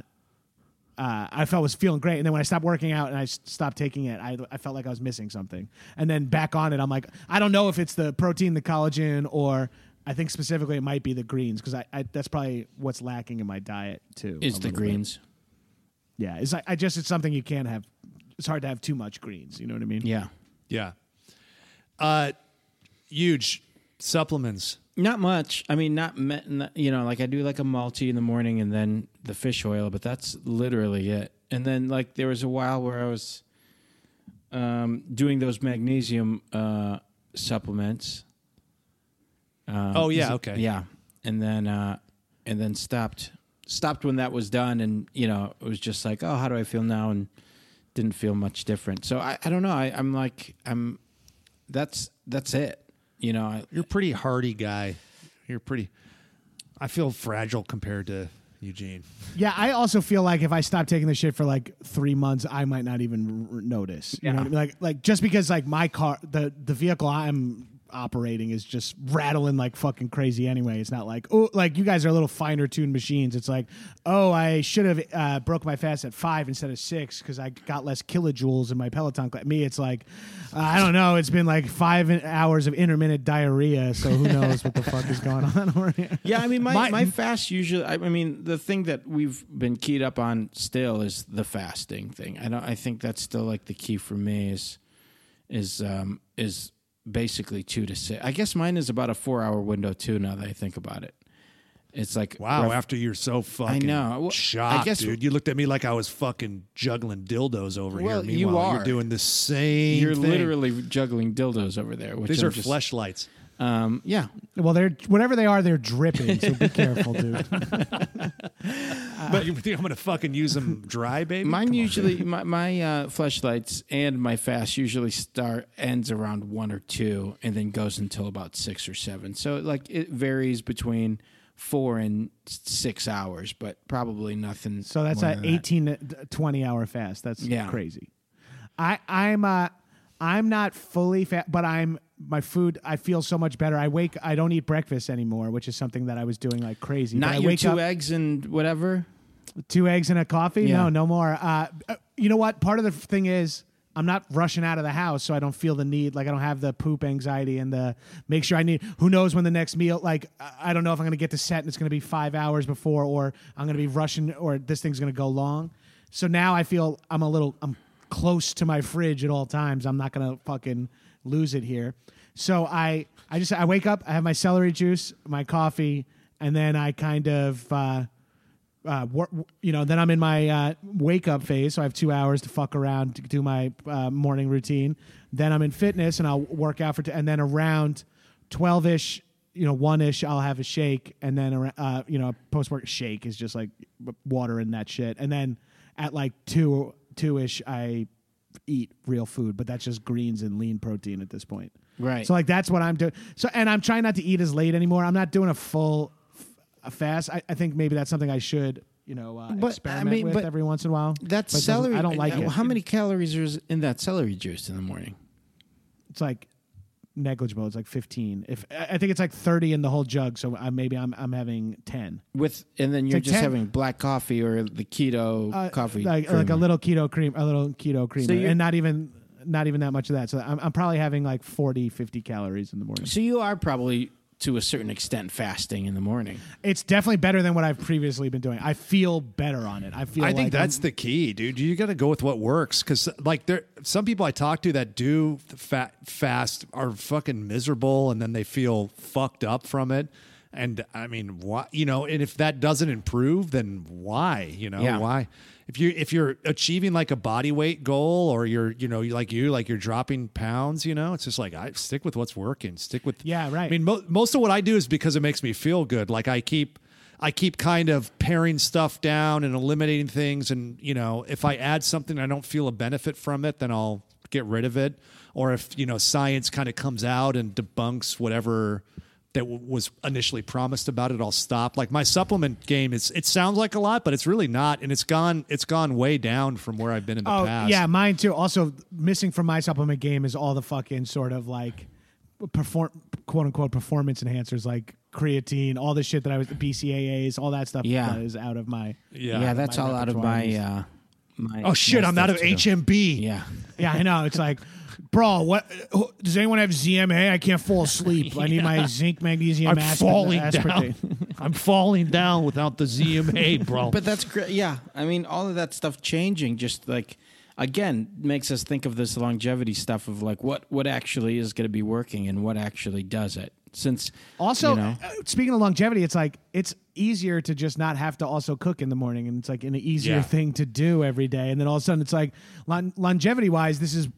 uh, I felt was feeling great, and then when I stopped working out and I s- stopped taking it, I, I felt like I was missing something. And then back on it, I'm like, I don't know if it's the protein, the collagen, or I think specifically it might be the greens because I, I that's probably what's lacking in my diet too. Is the little bit. greens. Yeah, it's like I just it's something you can't have. It's hard to have too much greens. You know what I mean? Yeah. Yeah. Uh, huge supplements. Not much. I mean, not, me- not you know, like I do like a multi in the morning and then the fish oil, but that's literally it. And then like there was a while where I was um, doing those magnesium uh, supplements. Um, Oh, yeah, okay. Yeah, and then uh, and then stopped stopped when that was done, and you know it was just like, oh, how do I feel now? And didn't feel much different. So I, I don't know. I, I'm like I'm. That's that's it. You know. I, You're a pretty hardy guy. You're pretty. I feel fragile compared to Eugene. Yeah, I also feel like if I stop taking the shit for like three months, I might not even r- notice. You know, what I mean? like like just because like my car, the the vehicle I'm operating is just rattling like fucking crazy anyway. It's not like oh, like you guys are a little finer tuned machines. It's like oh, I should have uh, broke my fast at five instead of six because I got less kilojoules in my Peloton. cla- Me, it's like uh, I don't know. It's been like five hours of intermittent diarrhea. So who knows what the fuck is going on over here? Yeah, I mean, my, My- my, fast usually. I, I mean, the thing that we've been keyed up on still is the fasting thing. I don't. I think that's still like the key for me is is um, is basically two to six. I guess mine is about a four hour window too. Now that I think about it, it's like Wow, rough- after you're so fucking I know. Well, I shocked, guess- dude. You looked at me like I was fucking juggling dildos over Well, here. you are. you're doing the same you're thing. literally juggling dildos over there. Which These I'm are just, fleshlights. Um, yeah, Well, they're whatever they are, they're dripping. So be careful, dude. but you think I'm gonna fucking use them dry, baby? Mine Come on. usually my my uh, flashlights and my fast usually start ends around one or two and then goes until about six or seven. So like it varies between four and six hours, but probably nothing. So that's more a than that. 18 to 20 hour fast. That's Yeah. crazy. I I'm uh I'm not fully fat, but I'm my food. I feel so much better. I wake. I don't eat breakfast anymore, which is something that I was doing like crazy. But I Not your wake two up, eggs and whatever. two eggs and a coffee. Yeah. No, no more. Uh, uh, you know what? Part of the thing is I'm not rushing out of the house, so I don't feel the need. Like I don't have the poop anxiety and the make sure I need. Who knows when the next meal? Like I- I don't know if I'm going to get to set and it's going to be five hours before, or I'm going to be rushing, or this thing's going to go long. So now I feel I'm a little. I'm close to my fridge at all times. I'm not going to fucking lose it here. So I I just I wake up, I have my celery juice, my coffee, and then I kind of. Uh, uh, wor- you know, then I'm in my uh, wake up phase, so I have two hours to fuck around to do my uh, morning routine. Then I'm in fitness, and I'll work out for, t- and then around twelve ish, you know, one ish, I'll have a shake, and then uh, you know, post work shake is just like water and that shit, and then at like two two ish, I eat real food, but that's just greens and lean protein at this point. Right. So like that's what I'm doing. So and I'm trying not to eat as late anymore. I'm not doing a full f- a fast. I, I think maybe that's something I should you know uh, But, I experiment mean, with every once in a while. That's But it doesn't- celery. I don't like uh, it. How many calories is in that celery juice in the morning? It's like negligible. It's like 15. If I think it's like 30 in the whole jug. So I, maybe I'm I'm having 10. With and then you're like just 10 having black coffee or the keto Uh, coffee, like, like a little keto cream, a little keto creamer, you're- and not even not even that much of that. So I'm, I'm probably having like 40, 50 calories in the morning. So you are probably to a certain extent fasting in the morning. It's definitely better than what I've previously been doing. I feel better on it. I feel. I think like that's I'm- the key, dude. You got to go with what works because, like, there some people I talk to that do fat fast are fucking miserable, and then they feel fucked up from it. And I mean, why? You know, and if that doesn't improve, then why? You know, Yeah. why? If you if you're achieving like a body weight goal, or you're you know like you like you're dropping pounds, you know, it's just like I stick with what's working. Stick with Yeah, right. I mean, mo- most of what I do is because it makes me feel good. Like I keep, I keep kind of paring stuff down and eliminating things. And you know, if I add something I don't feel a benefit from it, then I'll get rid of it. Or if you know science kind of comes out and debunks whatever that w- was initially promised about it, I'll stop. Like my supplement game, it's it sounds like a lot, but it's really not, and it's gone it's gone way down from where I've been in the Oh past. yeah, mine too. Also missing from my supplement game is all the fucking sort of like perform quote unquote performance enhancers like creatine, all the shit that I was BCAAs, all that stuff Yeah. that is out of my yeah. Yeah, that's all out of my. Uh, my Oh shit! my I'm out of too. HMB. Yeah. Yeah, I know. It's like Bro, what does anyone have ZMA? I can't fall asleep. I need my zinc, magnesium, I'm aspartate- falling aspartate. down. I'm falling down without the ZMA, bro. But that's great. Yeah, I mean, all of that stuff changing just like again makes us think of this longevity stuff of like what what actually is going to be working and what actually does it. Since Also, you know, uh, speaking of longevity, it's like it's easier to just not have to also cook in the morning, and it's like an easier Yeah. thing to do every day. And then all of a sudden, it's like lon- longevity wise, this is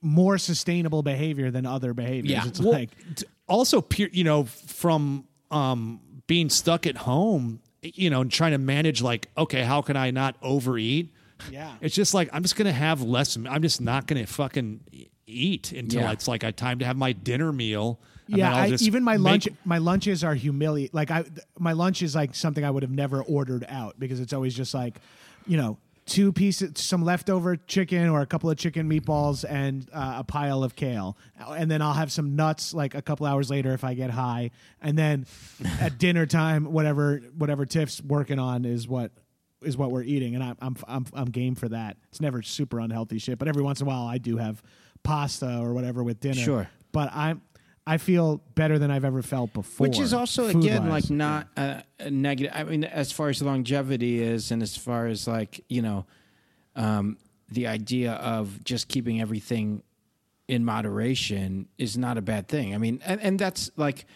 more sustainable behavior than other behaviors. Yeah. It's Well, like also, you know, from um, being stuck at home, you know, and trying to manage like, okay, how can I not overeat? Yeah. It's just like I'm just gonna have less. I'm just not gonna fucking e- eat until Yeah. it's like I time to have my dinner meal. yeah, I, even my make- lunch my lunches are humiliating. Like I, my lunch is like something I would have never ordered out because it's always just like, you know, two pieces, some leftover chicken or a couple of chicken meatballs and uh, a pile of kale, and then I'll have some nuts like a couple hours later if I get high, and then at dinner time, whatever whatever Tiff's working on is what is what we're eating, and I'm I'm I'm I'm game for that. It's never super unhealthy shit, but every once in a while I do have pasta or whatever with dinner. Sure. but I'm. I feel better than I've ever felt before. which is also again like not a, a negative. I mean, as far as longevity is, and as far as like you know, um, the idea of just keeping everything in moderation is not a bad thing. I mean, and, and that's like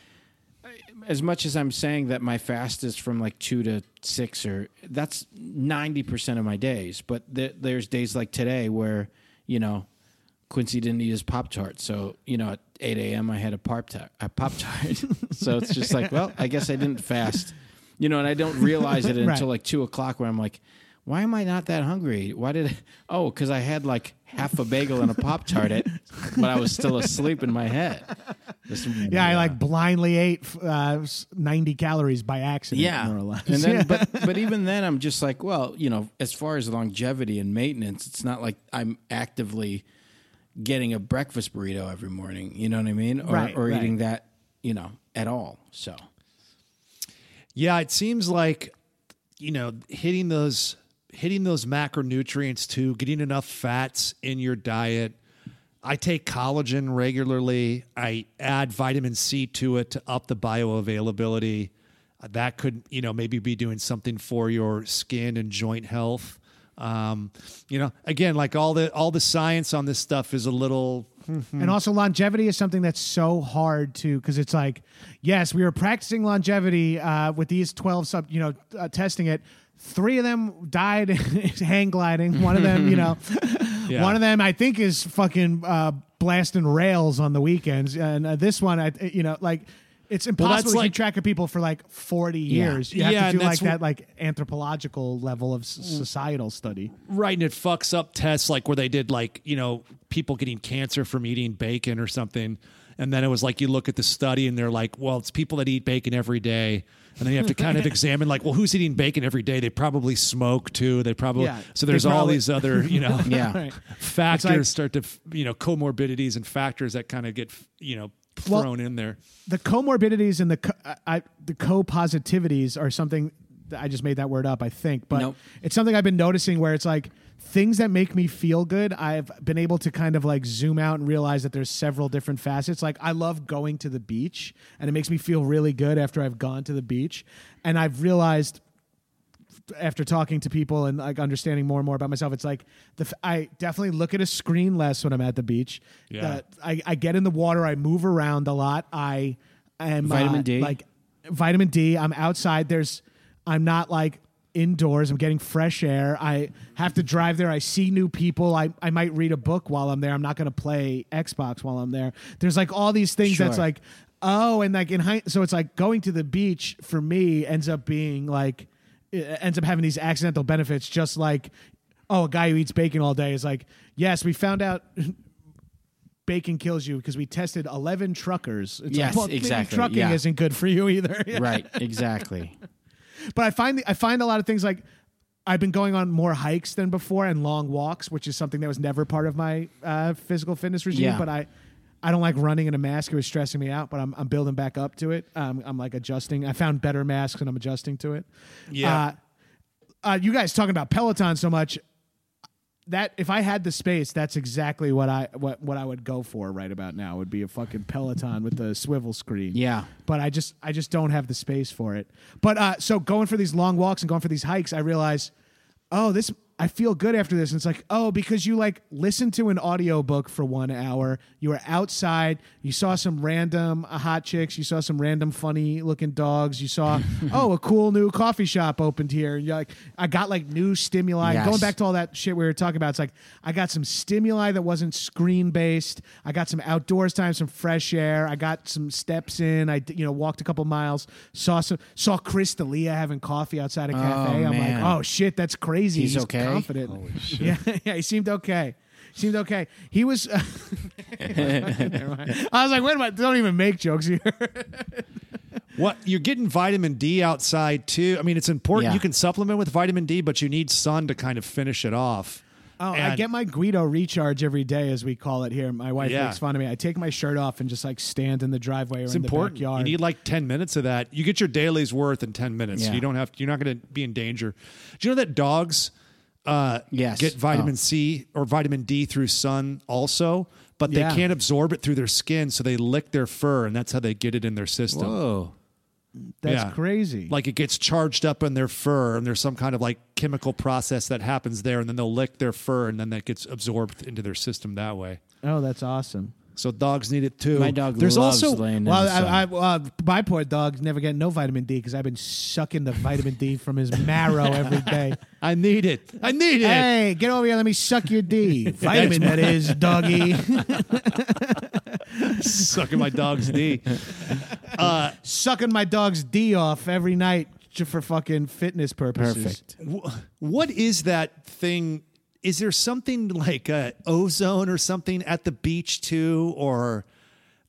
as much as I'm saying that my fast is from like two to six, or that's ninety percent of my days. But there, there's days like today where you know Quincy didn't eat his pop tart, so you know at eight a.m. I had a pop tart. A pop tart. so it's just like, well, I guess I didn't fast, you know, and I don't realize it until Right. like two o'clock where I'm like. Why am I not that hungry? Why did I, oh because I had like half a bagel and a pop tart it, but I was still asleep in my head. This- yeah, I like blindly ate uh, ninety calories by accident. yeah more or less. and then Yeah. but but even then i'm just like well you know as far as longevity and maintenance it's not like i'm actively getting a breakfast burrito every morning you know what i mean or, Right, or right. eating that you know at all so Yeah, it seems like you know hitting those hitting those macronutrients too, getting enough fats in your diet. I take collagen regularly. I add vitamin C to it to up the bioavailability. That could, you know, maybe be doing something for your skin and joint health. Um, you know, again, like all the all the science on this stuff is a little And also, longevity is something that's so hard to because it's like, yes, we were practicing longevity uh, with these twelve sub, you know, uh, testing it. Three of them died hang gliding. One of them, you know, Yeah. one of them I think is fucking uh, blasting rails on the weekends, and uh, this one, I, you know, like. It's impossible that's to like- keep track of people for like 40 years. You have Yeah, to do like Mm. that like anthropological level of societal study. Right, and it fucks up tests like where they did like you know people getting cancer from eating bacon or something, and then it was like you look at the study and they're like, well, it's people that eat bacon every day, and then you have to kind of examine like, well, who's eating bacon every day? They probably smoke too. They probably Yeah, so they there's all these other you know Yeah. Factors like- start to you know comorbidities and factors that kind of get you know Well- thrown in there. the comorbidities and the co- I, I- the co-positivities are something that I just made that word up, I think, but Nope. it's something I've been noticing where it's like things that make me feel good. I've been able to kind of like zoom out and realize that there's several different facets. Like I love going to the beach, and it makes me feel really good after I've gone to the beach, and I've realized after talking to people and like understanding more and more about myself, it's like the f- I definitely look at a screen less when I'm at the beach. Yeah. Uh, I, I get in the water. I move around a lot. I am Vitamin uh, D. like vitamin D. I'm outside. There's I'm not like indoors. I'm getting fresh air. I have to drive there. I see new people. I, I might read a book while I'm there. I'm not going to play Xbox while I'm there. There's like all these things that's like oh and like in high, so it's like going to the beach for me ends up being like it ends up having these accidental benefits just like oh a guy who eats bacon all day is like yes we found out bacon kills you because we tested 11 truckers it's Yes, like, well, maybe exactly, trucking yeah. isn't good for you either Right. Exactly. but I find I find a lot of things like I've been going on more hikes than before and long walks, which is something that was never part of my uh, physical fitness regime. Yeah. But I, I don't like running in a mask; it was stressing me out. But I'm I'm building back up to it. Um, I'm like adjusting. I found better masks and I'm adjusting to it. Yeah. Uh, uh, you guys talking about Peloton so much. That if I had the space, that's exactly what I what what I would go for right about now. Would be a fucking Peloton with the swivel screen Yeah. but I just I just don't have the space for it. But uh, so going for these long walks and going for these hikes, I realize, oh, this I feel good after this. And it's like, oh, because you like listen to an audiobook for one hour, you were outside, you saw some random uh, hot chicks, you saw some random funny looking dogs, you saw, oh, a cool new coffee shop opened here. And you're like, I got like new stimuli. Yes. Going back to all that shit we were talking about, it's like I got some stimuli that wasn't screen based. I got some outdoors time, some fresh air. I got some steps in. I you know walked a couple miles. Saw some saw Chris D'Elia having coffee outside a cafe. I'm man. like, oh shit, that's crazy. He's okay? Confident. Yeah, yeah, he seemed okay. Seemed okay. He was. Never mind. I was like, wait a minute, don't even make jokes here. What you're getting vitamin D outside too. I mean, it's important. Yeah. You can supplement with vitamin D, but you need sun to kind of finish it off. Oh, I get my Guido recharge every day, as we call it here. My wife Yeah. makes fun of me. I take my shirt off and just like stand in the driveway or It's in important. the backyard. You need like 10 minutes of that. You get your daily's worth in 10 minutes. Yeah. You don't have you're not going to be in danger. Do you know that dogs uh, Yes. get vitamin Oh. C or vitamin D through sun also, but they Yeah. can't absorb it through their skin, so they lick their fur and that's how they get it in their system. Whoa. That's Yeah. crazy. Like it gets charged up in their fur, and there's some kind of like chemical process that happens there, and then they'll lick their fur, and then that gets absorbed into their system that way. oh, that's awesome. So dogs need it too. My dog There's loves also laying in Well, the sun. I, I, well, my poor dog's never getting no vitamin D because I've been sucking the vitamin D from his marrow every day. I need it. I need it. Hey, get over here. Let me suck your D. Vitamin, that is, doggy. Sucking my dog's D. Uh, sucking my dog's D off every night for fucking fitness purposes. Perfect. What is that thing? Is there something like uh, ozone or something at the beach too, or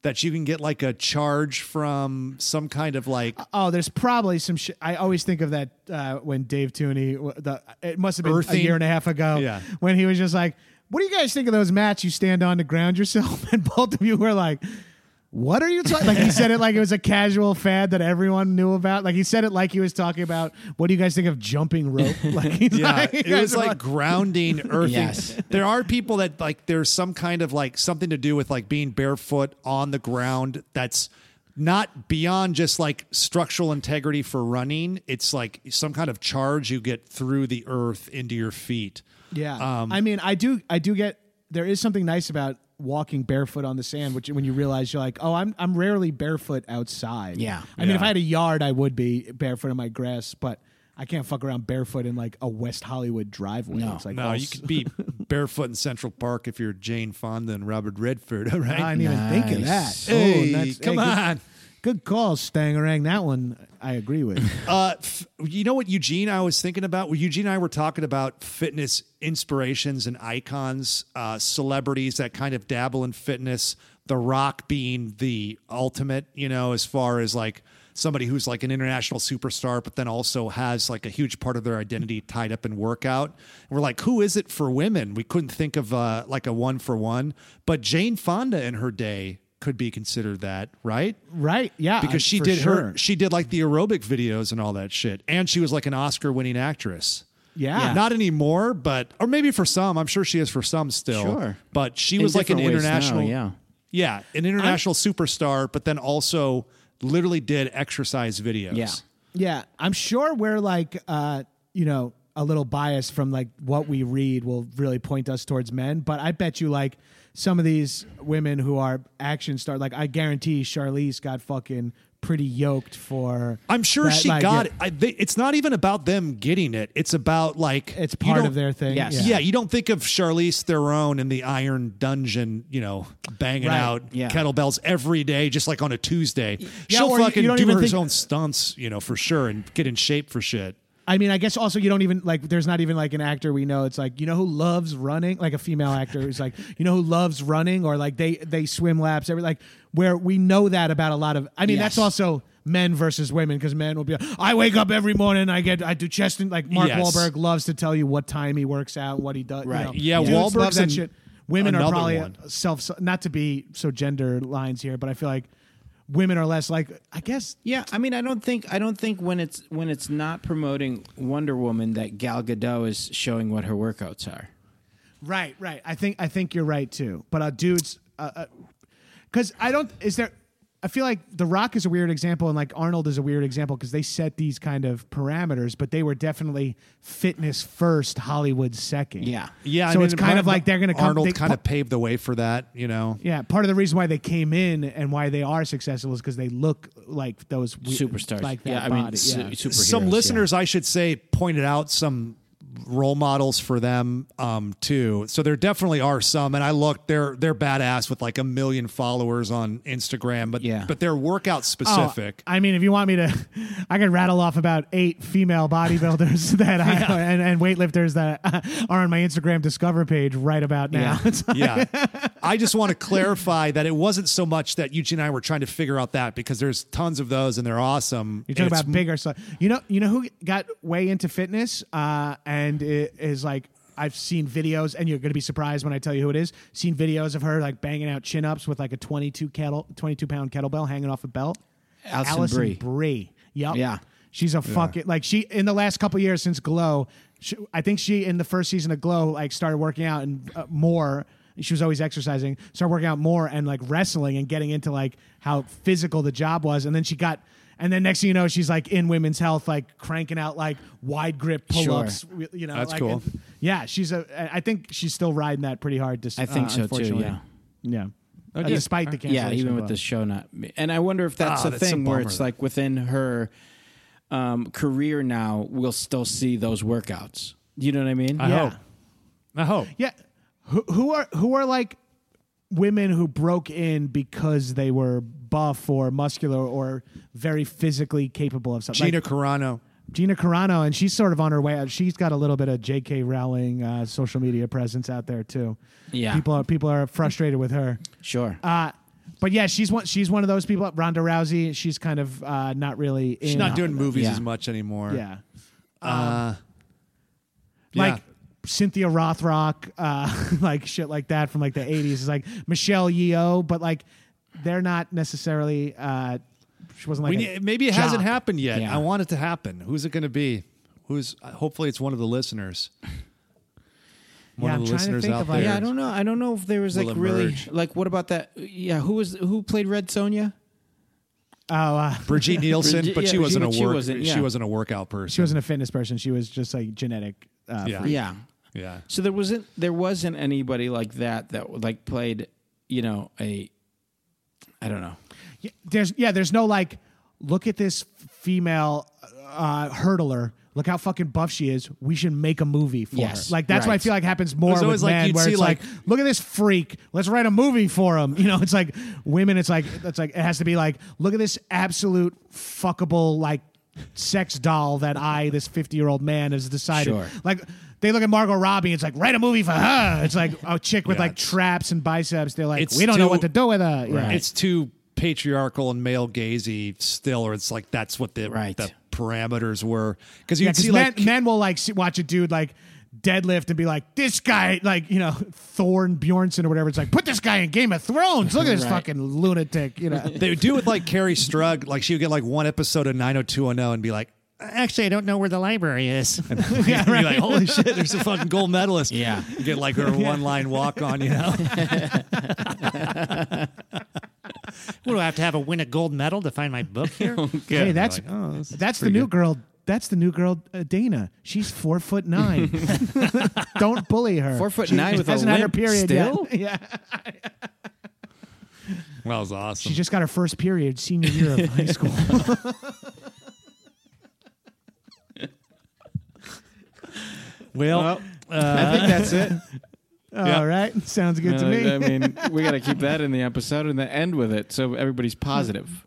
that you can get like a charge from some kind of like Oh, there's probably some shit. I always think of that uh, when Dave Tooney, the, it must have been Earthing? a year and a half ago, Yeah. when he was just like, "What do you guys think of those mats you stand on to ground yourself?" And both of you were like, "What are you talking?" Like he said it like it was a casual fad that everyone knew about. Like he said it like he was talking about, "What do you guys think of jumping rope?" Like he's yeah, like, it was are like grounding, earthing. Yes. There are people that like there's some kind of like something to do with like being barefoot on the ground that's not beyond just like structural integrity for running. It's like some kind of charge you get through the earth into your feet. Yeah. Um, I mean, I do I do get there is something nice about walking barefoot on the sand, which when you realize you're like, oh, I'm I'm rarely barefoot outside. Yeah. I mean, if I had a yard, I would be barefoot in my grass, but I can't fuck around barefoot in like a West Hollywood driveway. No. it's like No, all you s- could be barefoot in Central Park if you're Jane Fonda and Robert Redford. All right. I didn't even think of that. Nice. Hey, oh, that's, come hey, good- on. Good call, Stangerang. That one I agree with. Uh, f- you know what, Eugene? I was thinking about. Well, Eugene and I were talking about fitness inspirations and icons, uh, celebrities that kind of dabble in fitness. The Rock being the ultimate, you know, as far as like somebody who's like an international superstar, but then also has like a huge part of their identity tied up in workout. And we're like, who is it for women? We couldn't think of uh, like a one for one, but Jane Fonda in her day could be considered that, right? right? Yeah. because she for did sure. her she did like the aerobic videos and all that shit and she was like an oscar winning actress Yeah. not anymore but or maybe for some i'm sure she is for some still Sure. but she In was like an different ways now, international yeah. yeah an international superstar but then also literally did exercise videos Yeah. Yeah, I'm sure we're like, uh, you know, a little biased from like what we read will really point us towards men. But I bet you like some of these women who are action star, like I guarantee Charlize got fucking pretty yoked for. I'm sure that, she like, got yeah, it. I, they, it's not even about them getting it. It's about like It's part of their thing. Yes. Yeah. Yeah. you don't think of Charlize Theron in the Iron Dungeon, you know, banging Right. out Yeah. kettlebells every day, just like on a Tuesday. Yeah, She'll or you- fucking you don't do even her think- own stunts, you know, for sure, and get in shape for shit. I mean, I guess also you don't even like. There's not even like an actor we know. It's like you know who loves running, like a female actor who's like you know who loves running, or like they they swim laps every like where we know that about a lot of. I mean, that's also men versus women because men will be. like, I wake up every morning, I get I do chest and like Mark Yes. Wahlberg loves to tell you what time he works out, what he does. you Right. know. Yeah, Dudes Wahlberg's that shit. Women are probably one. self not to be so gender lines here, but I feel like women are less like I guess Yeah, I mean, I don't think I don't think when it's when it's not promoting Wonder Woman that Gal Gadot is showing what her workouts are. Right, right. I think I think you're right too. But uh, dudes, because I don't. Is there? I feel like The Rock is a weird example, and like Arnold is a weird example because they set these kind of parameters, but they were definitely fitness first, Hollywood second. Yeah. Yeah, So I it's kind of like they're going to come. Arnold they- kind of paved the way for that, you know. Yeah, part of the reason why they came in and why they are successful is because they look like those we- Superstars. like that yeah, I mean, body. su- yeah. superheroes. some yeah. listeners i should say pointed out some role models for them um too so there definitely are some and i looked they're they're badass with like a million followers on instagram but Yeah. but they're workout specific Oh, I mean, if you want me to, I could rattle off about eight female bodybuilders that I and, and weightlifters that are on my Instagram Discover page right about now. Yeah. yeah i just want to clarify that it wasn't so much that eugene and i were trying to figure out that because there's tons of those and they're awesome You're talking about bigger stuff. You know, you know who got way into fitness uh, and it is like. I've seen videos, and you're going to be surprised when I tell you who it is. Seen videos of her like banging out chin ups with like a 22 kettle, 22 pound kettlebell hanging off a belt. Alison Brie. Brie. Yep. Yeah. She's a fucking like she in the last couple years since Glow. She, I think she in the first season of Glow like started working out and uh, more. She was always exercising, started working out more and like wrestling and getting into like how physical the job was. And then she got, and then next thing you know, she's like in women's health, like cranking out like wide grip pull ups. You know, That's like, cool. and- yeah, she's a. I think she's still riding that pretty hard. Dis- I think uh, so too. unfortunately. Yeah. Yeah. Uh, despite the cancellation. Yeah, even with Glow. the show not. And I wonder if that's a that's a thing where it's like within her um, career now, we'll still see those workouts. You know what I mean? i Yeah. hope i hope Yeah, who, who are who are like women who broke in because they were buff or muscular or very physically capable of something. gina Like carano Gina Carano, and she's sort of on her way. out. She's got a little bit of J.K. Rowling uh, social media presence out there too. Yeah. people are people are frustrated with her. Sure. Uh, but yeah, she's one. She's one of those people. Ronda Rousey. She's kind of uh, not really. In, she's not doing movies Yeah. as much anymore Yeah, uh like yeah. Cynthia Rothrock, uh, like shit like that from like the eighties. It's like Michelle Yeoh, but like they're not necessarily. Uh, she wasn't like we a need, maybe it jock. hasn't happened yet. Yeah. I want it to happen. Who's it going to be? Who's hopefully it's one of the listeners. One Yeah, of I'm the trying to listeners think out of, like- there. yeah, I don't know. I don't know if there was will like really like what about that? Yeah, who was who played Red Sonja? Oh, uh, Brigitte Nielsen, Brigitte- but yeah, she wasn't she- a she wasn't, She wasn't a workout person. she wasn't a fitness person. She was just like genetic. Uh, Yeah. freak. Yeah. Yeah. So there wasn't there wasn't anybody like that that like played you know, a I don't know. Yeah, there's yeah, there's no like, look at this female uh, hurdler. Look how fucking buff she is. We should make a movie for Yes, her. Like that's what I feel like happens more with always, men, where it's like, like- look at this freak. Let's write a movie for him. You know, it's like women. It's like it's like it has to be like, look at this absolute fuckable like sex doll that I, this fifty year old man, has decided. Sure. Like they look at Margot Robbie. It's like write a movie for her. It's like a chick with Yeah, like traps and biceps. They're like, It's we don't know what to do with her. Yeah. It's too patriarchal and male gazy still, or it's like that's what the Right. the parameters were. Because you'd 'cause see men, like men will like watch a dude like deadlift and be like, this guy, like you know, Thor Bjornsson or whatever. It's like, put this guy in Game of Thrones. Look at this Right. fucking lunatic. You know, they would do with like Kerri Strug. Like she would get like one episode of 90210 and be like, actually, I don't know where the library is. And yeah, be like, holy shit, there's a fucking gold medalist. Yeah. You get like her one line walk on, you know? what do I have to have a win a gold medal to find my book here? hey, that's Like, oh, this that's the new good. girl. That's the new girl, uh, Dana. She's four foot nine. Don't bully her. Four foot She nine with a hasn't had her limp period still? yet. Yeah, That was awesome. she just got her first period senior year of high school. Well, I think that's it. All right, sounds good to me. Uh, I mean, we got to keep that in the episode and then end with it so everybody's positive.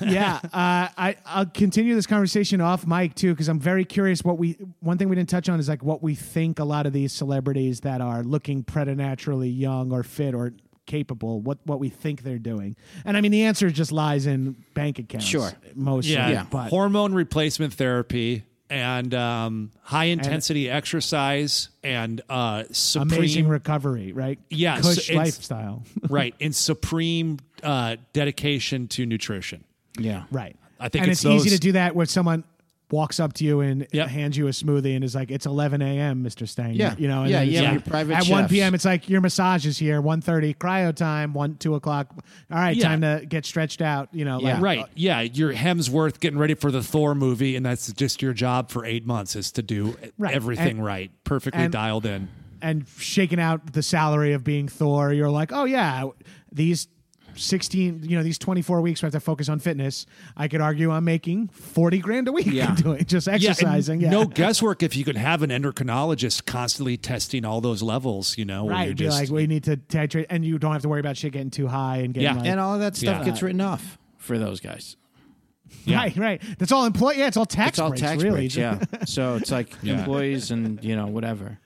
yeah, uh, I I'll continue this conversation off mic too because I'm very curious. What we one thing we didn't touch on is like what we think a lot of these celebrities that are looking preternaturally young or fit or capable. What what we think they're doing, and I mean the answer just lies in bank accounts. Sure. mostly. yeah, Yeah. but hormone replacement therapy and um, high intensity exercise and uh, supreme amazing recovery, right? Yeah, so lifestyle. right and supreme uh, dedication to nutrition. Yeah. right. I think and it's it's, easy to do that with someone walks up to you and Yep. hands you a smoothie and is like, "It's 11 a.m., Mr. Stang." Yeah. you know. And Yeah, yeah, like, your private At 1 p.m., it's like your massage is here. 1.30, cryo time. One, two o'clock. All right, Yeah. time to get stretched out. You know, Yeah. like, Right. Yeah. You're Hemsworth getting ready for the Thor movie, and that's just your job for eight months is to do Right. everything And- right, perfectly and- dialed in. and shaking out the salary of being Thor. You're like, oh yeah, these. 16 you know these 24 weeks we have to focus on fitness i could argue i'm making 40 grand a week Yeah. doing just exercising yeah, No guesswork if you could have an endocrinologist constantly testing all those levels, you know, right you're be just like we need to titrate and you don't have to worry about shit getting too high and getting Yeah. like, And all that stuff Yeah. gets written off for those guys. Yeah. Right, right. That's all employee. Yeah, it's all tax It's all breaks, tax really. breaks, yeah. so it's like Yeah. employees and you know whatever.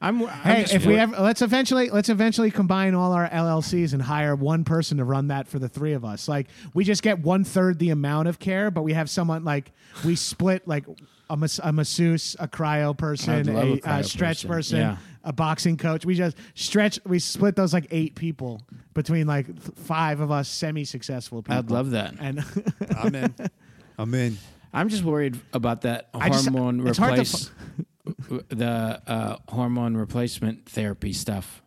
I'm. I'm Hey, if we ever let's eventually let's eventually combine all our LLCs and hire one person to run that for the three of us. Like we just get one third the amount of care, but we have someone like we split like a, mas- a masseuse, a cryo person, a a, cryo uh, stretch person. person, Yeah. a boxing coach. We just stretch. We split those like eight people between like th- five of us semi successful people. I'd love that. And I'm in. I'm in. I'm just worried about that I just- hormone it's hard to replace the uh, hormone replacement therapy stuff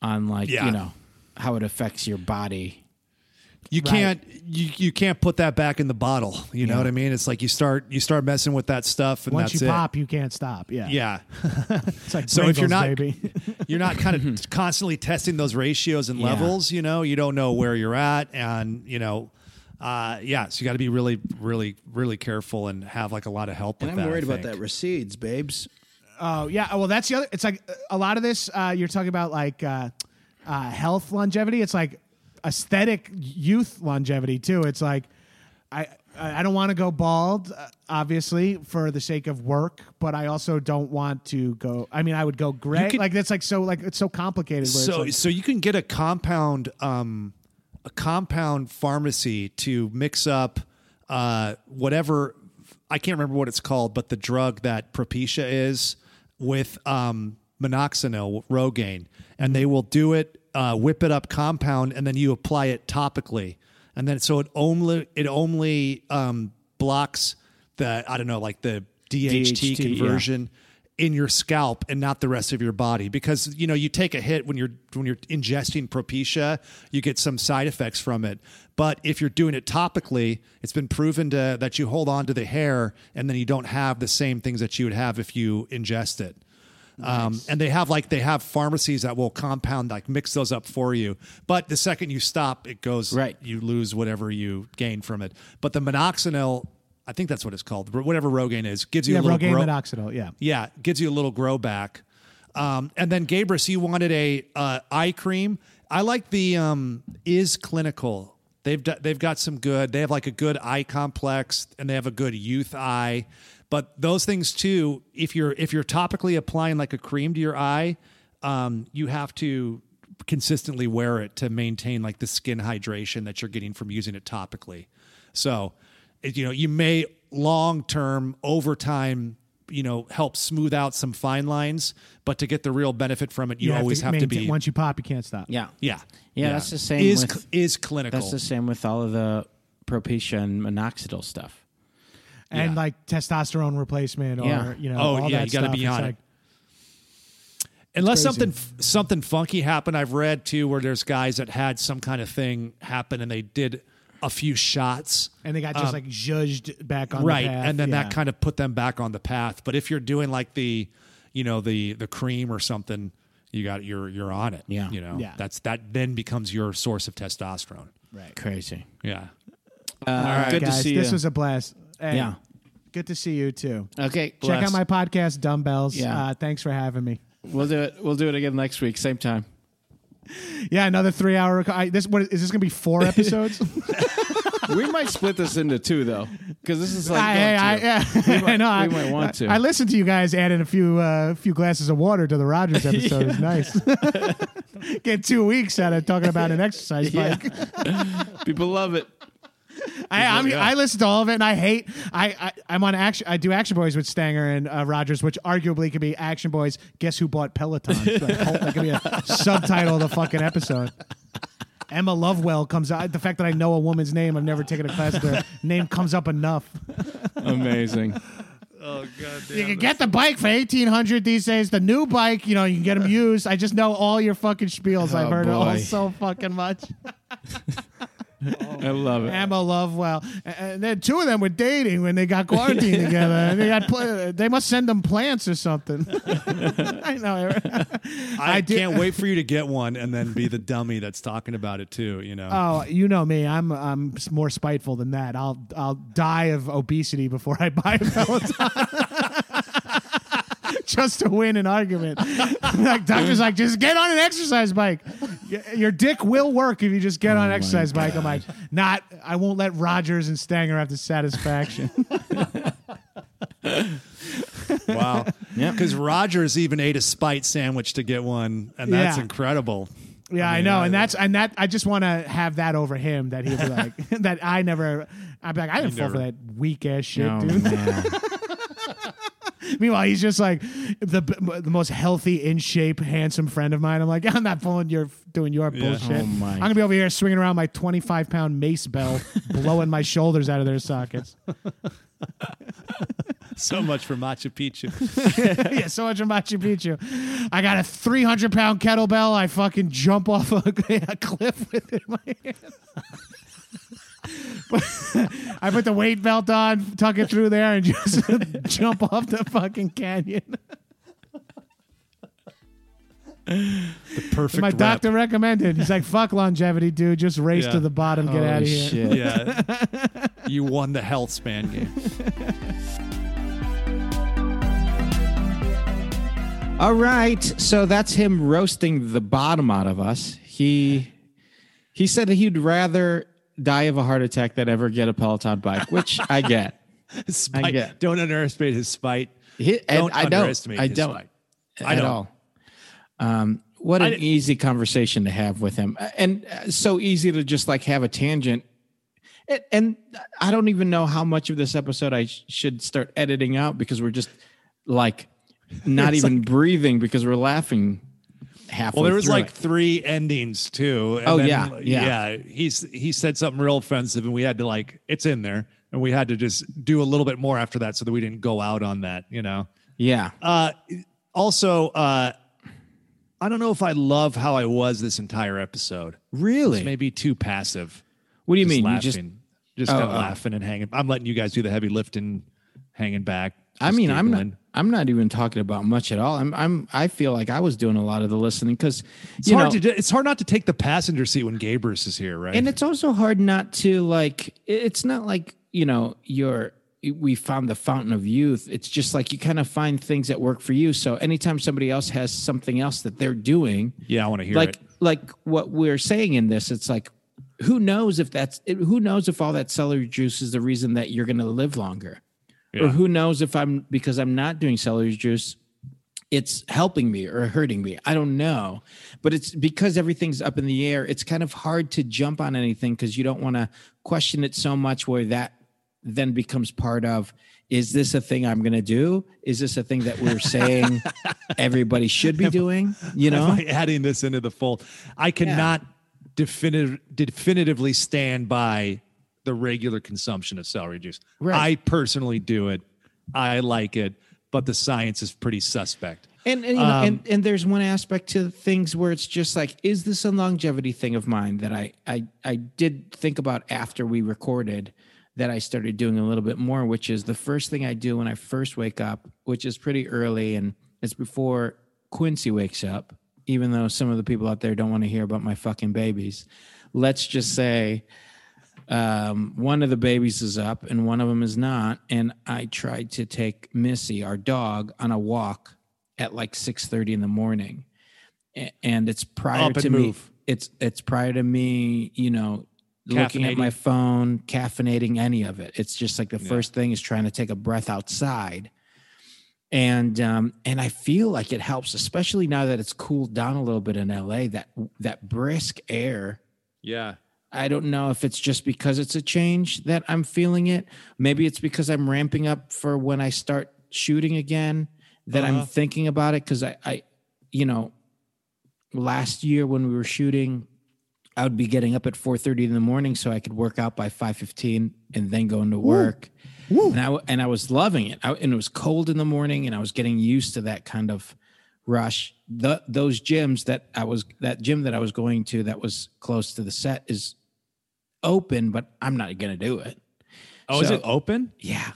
on like Yeah. you know how it affects your body. You Right. can't you, you can't put that back in the bottle. You know what I mean? It's like you start you start messing with that stuff and once that's you it. pop, you can't stop. Yeah. Yeah. It's like So if you're not- baby. You're not kind of constantly testing those ratios and Yeah. levels, you know, you don't know where you're at and, you know, uh, yeah, so you got to be really, really, really careful and have like a lot of help. And with I'm that, I worried about that recedes, babes. Oh yeah. Well, that's the other. It's like a lot of this. Uh, you're talking about like uh, uh, health longevity. It's like aesthetic youth longevity too. It's like I I don't want to go bald, uh, obviously for the sake of work, but I also don't want to go. I mean, I would go gray. could- like that's like so like it's so complicated. So, like, so you can get a compound, um, a compound pharmacy to mix up uh, whatever I can't remember what it's called, but the drug that Propecia is with um, minoxidil, Rogaine, and they will do it, uh, whip it up compound, and then you apply it topically, and then so it only it only um, blocks the I don't know like the DHT, DHT, yeah. In your scalp and not the rest of your body because you know you take a hit when you're when you're ingesting propecia you get some side effects from it but if you're doing it topically it's been proven to that you hold on to the hair and then you don't have the same things that you would have if you ingest it Um, and they have like they have pharmacies that will compound like mix those up for you. But the second you stop, it goes Right. You lose whatever you gain from it. But the minoxidil, I think that's what it's called. Whatever Rogaine is, gives you Yeah, a little Rogaine grow- minoxidil. Yeah. yeah, gives you a little grow back. Um, and then Gabrus, you wanted a uh, eye cream. I like the um, is clinical. They've d- they've got some good. They have like a good eye complex, and they have a good youth eye. But those things too, if you're if you're topically applying like a cream to your eye, um, you have to consistently wear it to maintain like the skin hydration that you're getting from using it topically. So, you know, you may long term over time, you know, help smooth out some fine lines, but to get the real benefit from it, you, always have to, maintain- be Once you pop, you can't stop. Yeah. yeah, Yeah, that's the same Is with- cl- is clinical. That's the same with all of the Propecia and minoxidil stuff. And Yeah. like testosterone replacement or Yeah. you know, Oh, all yeah, that you gotta stuff. be It's on it. like, Unless crazy. something something funky happened, I've read too, where there's guys that had some kind of thing happen and they did a few shots. And they got just like judged back on Um, right the path. and then yeah. that kind of put them back on the path but if you're doing like the you know the the cream or something you got you're you're on it Yeah. you know Yeah. that's that then becomes your source of testosterone right. Crazy. yeah Uh, good Guys, to see this you. was a blast. Hey, Yeah. Good to see you too. okay, Check out my podcast, Dumbbells. Yeah. Uh, thanks for having me. We'll do it. We'll do it again next week, same time. Yeah, another three hour. rec- I, this what is this going to be four episodes? we might split this into two though, because this is like I, going I, to. yeah, I know. I, might want to. I, listened to you guys adding a few uh, few glasses of water to the Rogers episode. It's nice. Get two weeks out of talking about an exercise bike. People love it. I, I'm, I listen to all of it, and I hate. I, I I'm on action. I do Action Boys with Stanger and uh, Rogers, which arguably could be Action Boys. Guess who bought Peloton? Like, whole- that could be a subtitle of the fucking episode. Emma Lovewell comes out. The fact that I know a woman's name, I've never taken a class. Their name comes up enough. Amazing. Oh god! You can get the bike for eighteen hundred these days. The new bike, you know, you can get them used. I just know all your fucking spiels. I've Oh, heard it all so fucking much. I love it. Emma Lovewell, and- and then two of them were dating when they got quarantined together. And they got pl- they must send them plants or something. I know. i, do- can't wait for you to get one and then be the dummy that's talking about it too you know Oh, you know me. I'm I'm more spiteful than that. I'll I'll die of obesity before I buy a Peloton. Just to win an argument. like doctor's like, just get on an exercise bike. Y- Your dick will work if you just get on an exercise bike. I'm like, not. I won't let Rogers and Stanger have the satisfaction. wow Yeah. because rogers even ate a spite sandwich to get one and that's Yeah. incredible Yeah, I, mean, know, and that's and that. I just want to have that over him. That he'll be like that. I never. I'd be like, I didn't fall for that weak ass shit, Oh, dude. man. Meanwhile, he's just like the the most healthy, in shape, handsome friend of mine. I'm like, I'm not pulling your doing your bullshit. Oh, my. I'm gonna be over here swinging around my 25 pound mace bell, blowing my shoulders out of their sockets. so much for machu picchu yeah, so much for Machu Picchu. I got a 300 pound kettlebell. I fucking jump off a, a cliff with it in my hand. I put the weight belt on, tuck it through there, and just jump off the fucking canyon. the perfect My rep. doctor recommended. He's like, "Fuck longevity, dude. Just race Yeah. to the bottom, get out of Holy here." shit. yeah you won the health span game All right, so that's him roasting the bottom out of us. He he said that he'd rather die of a heart attack than ever get a Peloton bike, which I get. spite. get- don't underestimate his spite He, Don't I don't. underestimate I his don't. spite. at don't. all. Um, what an easy conversation to have with him, and uh, so easy to just like have a tangent. And, and I don't even know how much of this episode I sh- should start editing out because we're just like not even breathing because we're laughing halfway. Well, there was like it. three endings too. and Oh, then, yeah, yeah. yeah. He's he said something real offensive, and we had to like it's in there, and we had to just do a little bit more after that so that we didn't go out on that. You know. yeah. Uh, also, uh, I don't know if I love how I was this entire episode. Really? Maybe too passive. What do you Just mean? You Laughing. just just Oh, kind of oh. laughing and hanging. I'm letting you guys do the heavy lifting, hanging back. I mean, I'm not. I'm not even talking about much at all. I'm I'm I feel like I was doing a lot of the listening because It's hard know, to do, it's hard not to take the passenger seat when Gabrus is here, right? and it's also hard not to like. It's not like you know you're. We found the fountain of youth. It's just like you kind of find things that work for you. So anytime somebody else has something else that they're doing, yeah, I want to hear like it. like what we're saying in this it's like who knows if that's who knows if all that celery juice is the reason that you're going to live longer or who knows if i'm because i'm not doing celery juice it's helping me or hurting me. I don't know. But it's because everything's up in the air it's kind of hard to jump on anything because you don't want to question it so much where that then becomes part of is this a thing i'm going to do? Is this a thing that we're saying everybody should be doing? You know? adding this into the fold? I cannot definitive, definitively stand by the regular consumption of celery juice. Right. I personally do it. I like it, but the science is pretty suspect. And and, you know, Um, and and there's one aspect to things where it's just like, is this a longevity thing of mine that I I I did think about after we recorded that I started doing a little bit more, which is the first thing I do when I first wake up, which is pretty early and it's before Quincy wakes up, even though some of the people out there don't want to hear about my fucking babies. Let's just say um, one of the babies is up and one of them is not. And I tried to take Missy, our dog, on a walk at like six thirty in the morning, and it's prior Up to me. move. It's it's prior to me, you know, looking at my phone, caffeinating any of it. It's just like the first thing is trying to take a breath outside. And um, and I feel like it helps, especially now that it's cooled down a little bit in LA. That that brisk air Yeah. I don't know if it's just because it's a change that I'm feeling it. Maybe it's because I'm ramping up for when I start shooting again that Uh-huh. I'm thinking about it. Cause I, I, you know, last year when we were shooting, I would be getting up at 4:30 in the morning so I could work out by 5:15 and then go into work. And I and I was loving it. I, and it was cold in the morning, and I was getting used to that kind of rush. The those gyms that I was that gym that I was going to that was close to the set is open, but I'm not going to do it. Oh, is it open? Yeah,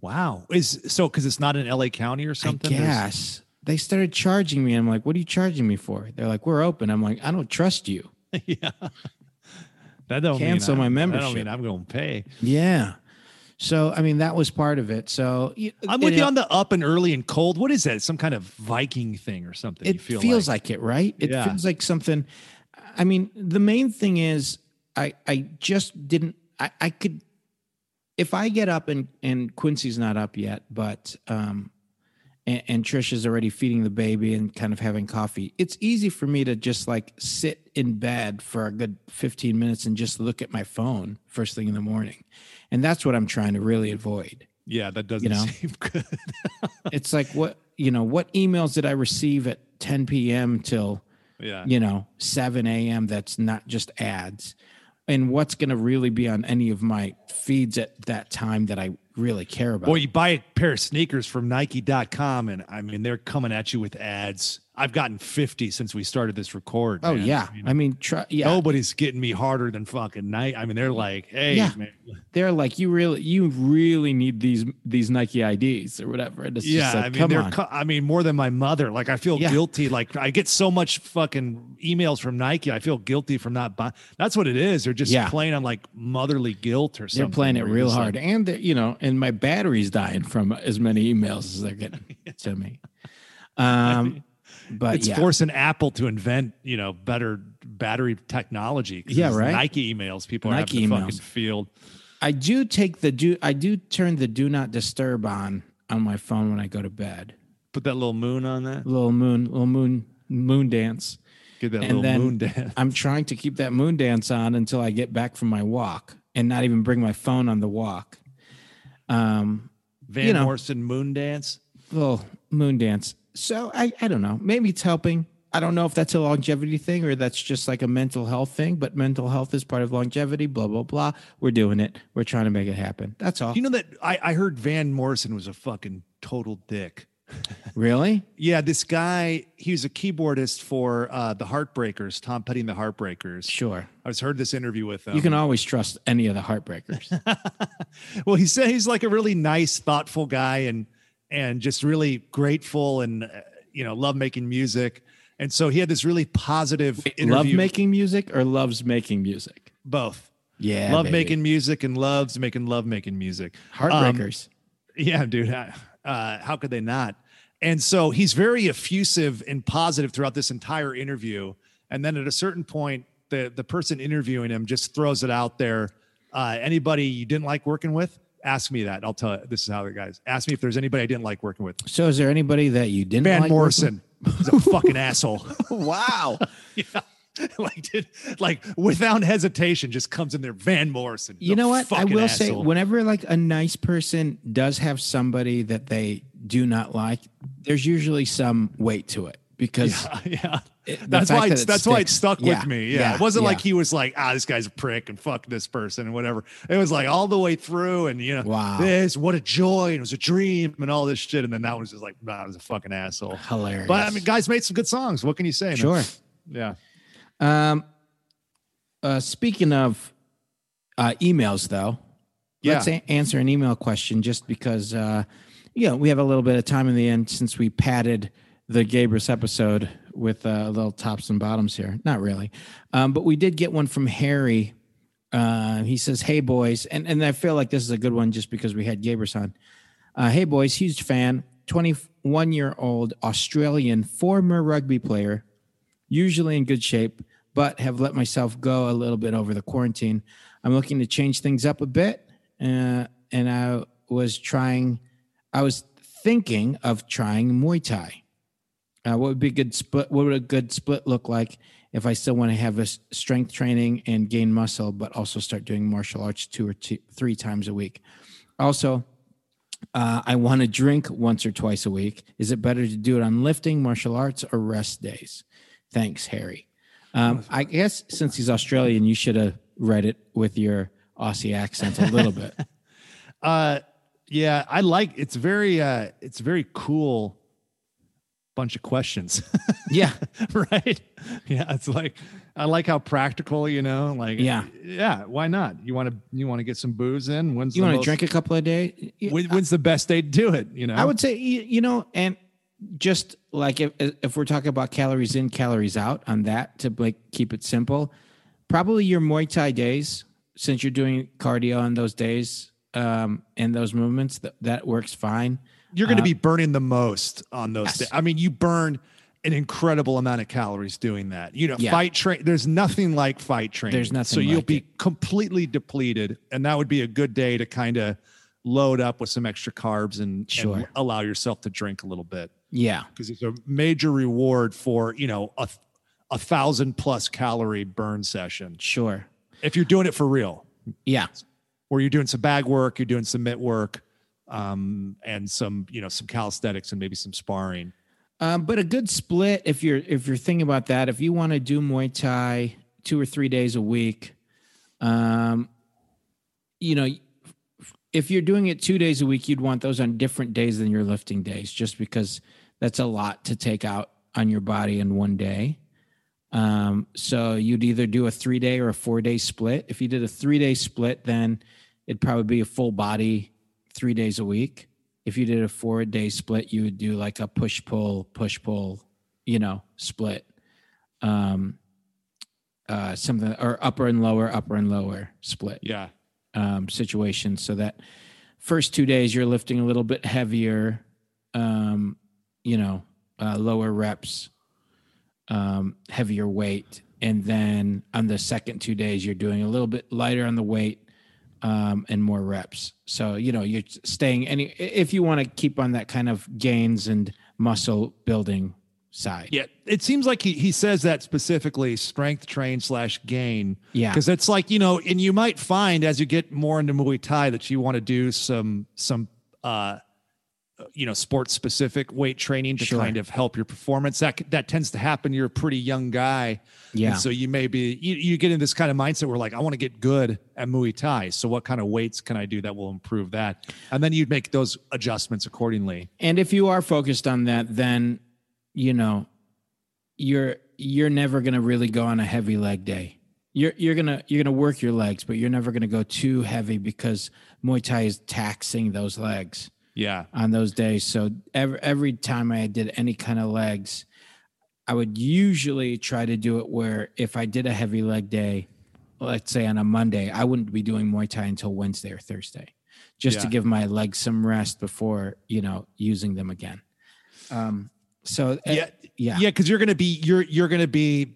Wow. Is so because it's not in LA County or something? Yes. They started charging me. I'm like, "What are you charging me for?" They're like, "We're open." I'm like, "I don't trust you." yeah. That don't Cancel mean my That membership. don't mean I'm going to pay. Yeah. So I mean, that was part of it. So I'm with you on the up and early and cold. What is that? Some kind of Viking thing or something? it you feel feels like? like. it right it Yeah. feels like something i mean the main thing is i i just didn't i i could if i get up and and quincy's not up yet but um and, and trish is already feeding the baby and kind of having coffee it's easy for me to just like sit in bed for a good 15 minutes and just look at my phone first thing in the morning and that's what i'm trying to really avoid Yeah, that doesn't You know? seem good. it's like what you know what emails did i receive at 10 p.m till yeah. you know 7 a.m that's not just ads and what's going to really be on any of my feeds at that time that i really care about Boy, you buy a pair of sneakers from Nike.com, and I mean, they're coming at you with ads. I've gotten 50 since we started this record. oh man. yeah I mean, i mean try, yeah Nobody's getting me harder than fucking Nike. I mean, they're like, hey, Yeah. man. they're like you really you really need these these nike ids or whatever and it's Yeah, like I mean, they're. on I mean, more than my mother. Like, I feel Yeah. guilty. Like, I get so much fucking emails from Nike. I feel guilty from not buying. That's what it is. They're just Yeah. playing on like motherly guilt or something. they're playing it real hard like, and you know and my battery's dying from as many emails as they're getting to me um but it's yeah forcing Apple to invent, you know, better battery technology. Yeah, right. Nike emails. People are Nike having fucking emails. field. I do take the do I do turn the do not disturb on on my phone when I go to bed. Put that little moon on that. Little moon, little moon, moon dance. Get that And little moon dance. I'm trying to keep that moon dance on until I get back from my walk and not even bring my phone on the walk. Um, Van you know. Morrison moon dance. little moon dance. So I I don't know. Maybe it's helping. I don't know if that's a longevity thing or that's just like a mental health thing, but mental health is part of longevity, blah, blah, blah. We're doing it. We're trying to make it happen. That's all. You know that I, I heard Van Morrison was a fucking total dick. really? Yeah, this guy, he was a keyboardist for uh, the Heartbreakers, Tom Petty and the Heartbreakers. Sure. I was heard this interview with him. You can always trust any of the heartbreakers. well, he said he's like a really nice, thoughtful guy, and and just really grateful and uh, you know love making music. And so he had this really positive interview. Love making music or loves making music? both. Yeah. love baby. making music and loves making love making music. Um, heartbreakers. Yeah, dude. Uh, how could they not? And so he's very effusive and positive throughout this entire interview. And then at a certain point, the the person interviewing him just throws it out there. Uh, anybody you didn't like working with? Ask me that. I'll tell you. This is how the guys. Ask me if there's anybody I didn't like working with. so, is there anybody that you didn't Van like Morrison. He's a fucking asshole. Wow. yeah. like, dude, like without hesitation, just comes in there. Van Morrison. you know what? I will say, whenever like a nice person does have somebody that they do not like, there's usually some weight to it because yeah. it- That's why that that's why it stuck Yeah, with me. Yeah. yeah, It wasn't yeah. like he was like, ah, this guy's a prick and fuck this person and whatever. It was like all the way through and you know, Wow. this, what a joy, and it was a dream and all this shit. And then that was just like, nah, it was a fucking asshole. hilarious. But I mean, guys made some good songs. What can you say? man? sure. Yeah. Um, uh, speaking of uh, emails, though, let's Yeah. a- answer an email question just because, uh, you know, we have a little bit of time in the end since we padded the Gabrus episode with uh, little tops and bottoms here. Not really. Um, but we did get one from Harry. Uh, he says, Hey, boys. And, and I feel like this is a good one just because we had Gabrus on. Uh, hey, boys, huge fan, 21 year old Australian former rugby player usually in good shape, but have let myself go a little bit over the quarantine. I'm looking to change things up a bit, uh, and I was trying. I was thinking of trying Muay Thai. Uh, what would be a good split? What would a good split look like if I still want to have a strength training and gain muscle, but also start doing martial arts two or two, three times a week? Also, uh, I want to drink once or twice a week. Is it better to do it on lifting, martial arts, or rest days? Thanks, Harry. Um, I guess since he's Australian, you should have read it with your Aussie accent a little bit. Uh, yeah, I like it's very uh, it's very cool bunch of questions. yeah, right? Yeah, it's like I like how practical, you know, like Yeah. yeah. Why not? You want to you want to get some booze in? When's you the want to drink a couple of days? When, when's the best day to do it? You know, I would say you, you know, and just like if if we're talking about calories in, calories out on that to like keep it simple, probably your Muay Thai days, since you're doing cardio on those days um, and those movements, that that works fine. You're going to uh-huh. be burning the most on those. Yes. days. I mean, you burn an incredible amount of calories doing that. You know, Yeah. fight train. There's nothing like fight training. There's nothing So you'll like be completely depleted, and that would be a good day to kind of load up with some extra carbs and, and allow yourself to drink a little bit. Yeah, because it's a major reward for you know a a thousand plus calorie burn session sure. if you're doing it for real Yeah, where you're doing some bag work you're doing some mitt work um, and some you know some calisthenics and maybe some sparring Um, but a good split if you're if you're thinking about that, if you want to do Muay Thai two or three days a week, um, you know, if you're doing it two days a week, you'd want those on different days than your lifting days, just because that's a lot to take out on your body in one day. Um, so you'd either do a three day or a four day split. If you did a three day split, then it'd probably be a full body three days a week. If you did a four day split, you would do like a push pull, push pull, you know, split. Um, uh, something or upper and lower, upper and lower split yeah um, situation so that first two days you're lifting a little bit heavier, um, you know, uh, lower reps, um, heavier weight. And then on the second two days, you're doing a little bit lighter on the weight um, and more reps. So, you know, you're staying any, if you want to keep on that kind of gains and muscle building side. yeah it seems like he, he says that specifically strength train slash gain Yeah. because it's like you know and you might find as you get more into muay thai that you want to do some some uh you know sports specific weight training to Sure. kind of help your performance that that tends to happen you're a pretty young guy Yeah. and so you may be you, you get in this kind of mindset where like i want to get good at muay thai so what kind of weights can i do that will improve that and then you'd make those adjustments accordingly And if you are focused on that, then you know you're you're never gonna really go on a heavy leg day. You're you're gonna you're gonna work your legs, but you're never gonna go too heavy because Muay Thai is taxing those legs. Yeah. on those days. So every every time I did any kind of legs, I would usually try to do it where if I did a heavy leg day, let's say on a Monday, I wouldn't be doing Muay Thai until Wednesday or Thursday, just to give my legs some rest before you know using them again. Um, so uh, Yeah. yeah, Yeah, because you're gonna be you're you're gonna be,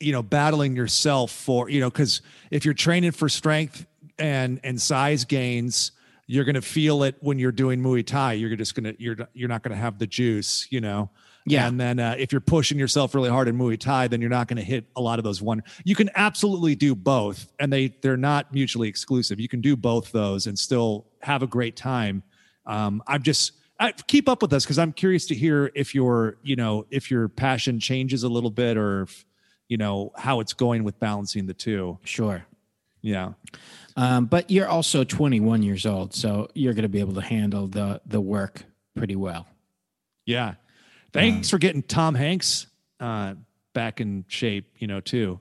you know, battling yourself for you know because if you're training for strength and and size gains, you're gonna feel it when you're doing Muay Thai. You're just gonna you're you're not gonna have the juice, you know. Yeah. And then uh, if you're pushing yourself really hard in Muay Thai, then you're not going to hit a lot of those one. You can absolutely do both, and they they're not mutually exclusive. You can do both those and still have a great time. Um, I'm just I, keep up with us because I'm curious to hear if your you know if your passion changes a little bit or if, you know how it's going with balancing the two. sure. Yeah. Um, but you're also 21 years old, so you're going to be able to handle the the work pretty well. Yeah. Thanks for getting Tom Hanks uh, back in shape, you know, too.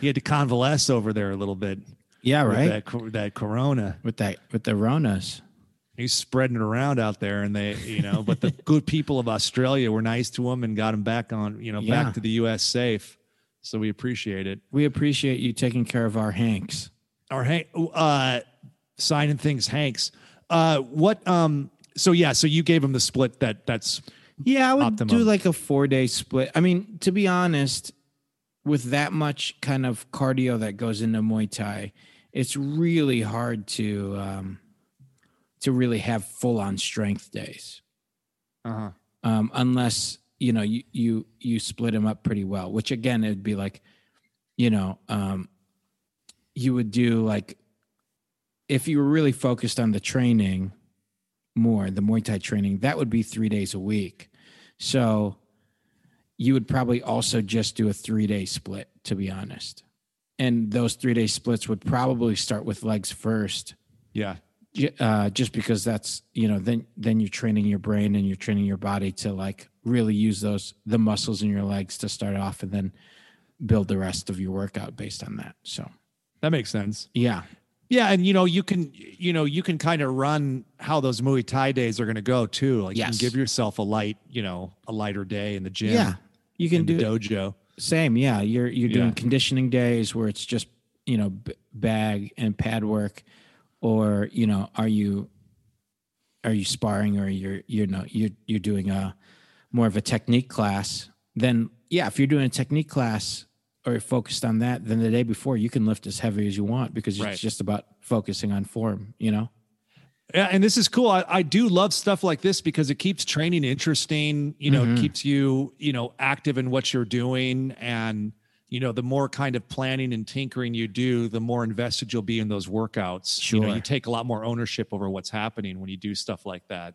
He had to convalesce over there a little bit. Yeah, with right. That, that corona. with that with the Ronas. He's spreading it around out there, and they, you know, but the good people of Australia were nice to him and got him back on, you know, Yeah. back to the U.S. safe. So we appreciate it. We appreciate you taking care of our Hanks. Our Hank, uh, signing things, Hanks. Uh, what? Um. So yeah. So you gave him the split. That that's Yeah, I would Optimum. do like a four day split. I mean, to be honest, with that much kind of cardio that goes into Muay Thai, it's really hard to um, to really have full on strength days, uh-huh. um, unless you know you you you split them up pretty well. Which again, it'd be like, you know, um, you would do like if you were really focused on the training more, the Muay Thai training, that would be three days a week. So you would probably also just do a three day split, to be honest. And those three day splits would probably start with legs first, yeah. uh, just because that's you know then then you're training your brain and you're training your body to like really use those the muscles in your legs to start off, and then build the rest of your workout based on that. So That makes sense. yeah, Yeah, and you know you can you know you can kind of run how those Muay Thai days are going to go too. Like you can give yourself a light, you know, a lighter day in the gym. yeah, you can do the dojo. Same, yeah. You're you're doing Yeah. conditioning days where it's just you know b- bag and pad work, or you know, are you are you sparring or you're you know you're you're doing a more of a technique class? Then yeah, if you're doing a technique class or focused on that, then the day before you can lift as heavy as you want because Right. it's just about focusing on form. You know. Yeah, and this is cool. I, I do love stuff like this because it keeps training interesting. You know, Mhm. keeps you, you know, active in what you're doing. And, you know, the more kind of planning and tinkering you do, the more invested you'll be in those workouts. You know, Sure. you take a lot more ownership over what's happening when you do stuff like that.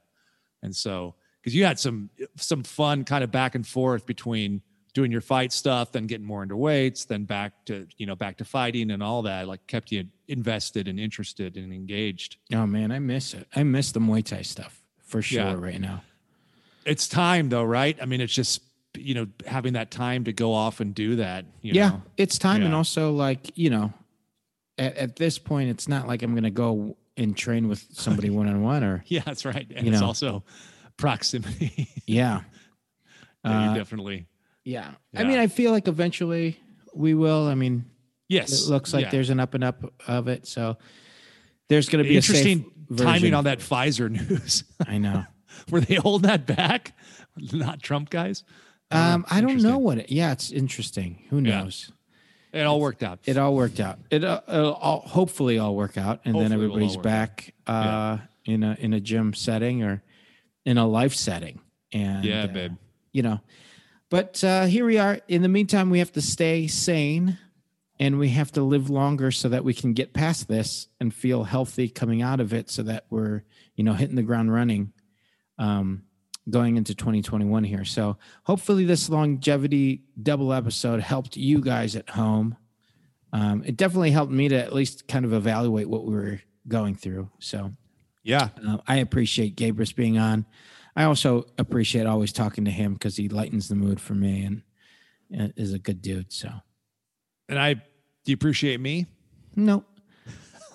And so, because you had some some fun kind of back and forth between doing your fight stuff, then getting more into weights, then back to, you know, back to fighting and all that, like kept you invested and interested and engaged. Oh man, I miss it. I miss the Muay Thai stuff for sure Yeah. right now. it's time though, right? I mean, it's just you know having that time to go off and do that. You yeah, know? it's time, and also like you know, at, at this point, it's not like I'm going to go and train with somebody one on one, or yeah, that's right. And it's know. also proximity. yeah, Yeah, Uh, definitely. Yeah. Yeah. I mean, I feel like eventually we will. I mean, Yes, it looks like yeah. there's an up and up of it, so there's going to be interesting timing on that Pfizer news. I know. Were they holding that back? Not Trump guys. Um, I don't know what it. Yeah, it's interesting. Who Yeah. knows? It all worked out. It all worked out. It uh, it'll all, hopefully all work out, and then Hopefully it'll everybody's back uh, in a in a gym setting or in a life setting. And yeah, uh, babe. you know. But uh, here we are. In the meantime, we have to stay sane, and we have to live longer so that we can get past this and feel healthy coming out of it, so that we're you know hitting the ground running. Um, going into 2021 here. So hopefully this longevity double episode helped you guys at home. Um, it definitely helped me to at least kind of evaluate what we were going through. So Yeah, uh, I appreciate Gabrus being on. I also appreciate always talking to him because he lightens the mood for me and, and is a good dude. So and I. Do you appreciate me? no,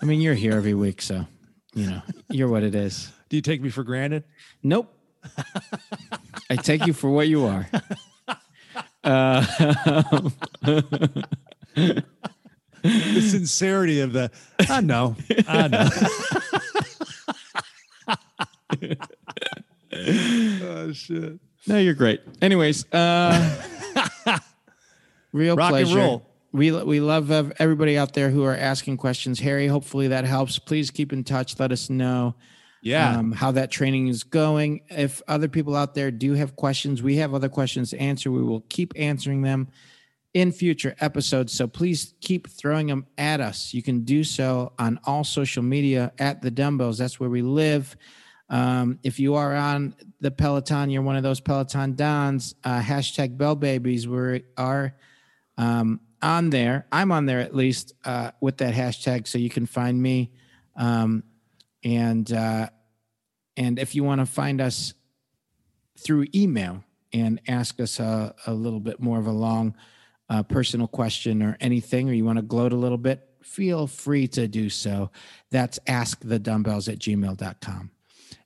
I mean you're here every week, so you know you're what it is. Do you take me for granted? Nope. I take you for what you are. Uh, The sincerity of the. I know. I know. oh shit. no, you're great. Anyways, uh, real Rock and pleasure. roll. We we love uh, everybody out there who are asking questions. Harry, hopefully that helps. Please keep in touch. Let us know. Yeah. um, how that training is going. If other people out there do have questions, we have other questions to answer. We will keep answering them in future episodes. So please keep throwing them at us. You can do so on all social media at the Dumbbells. That's where we live. Um, if you are on the Peloton, you're one of those Peloton Dons, uh, hashtag Bell Babies. We are um, on there. I'm on there at least uh, with that hashtag, so you can find me. Um, and uh, and if you want to find us through email and ask us a, a little bit more of a long uh, personal question or anything, or you want to gloat a little bit, feel free to do so. That's askthedumbbells at gmail.com.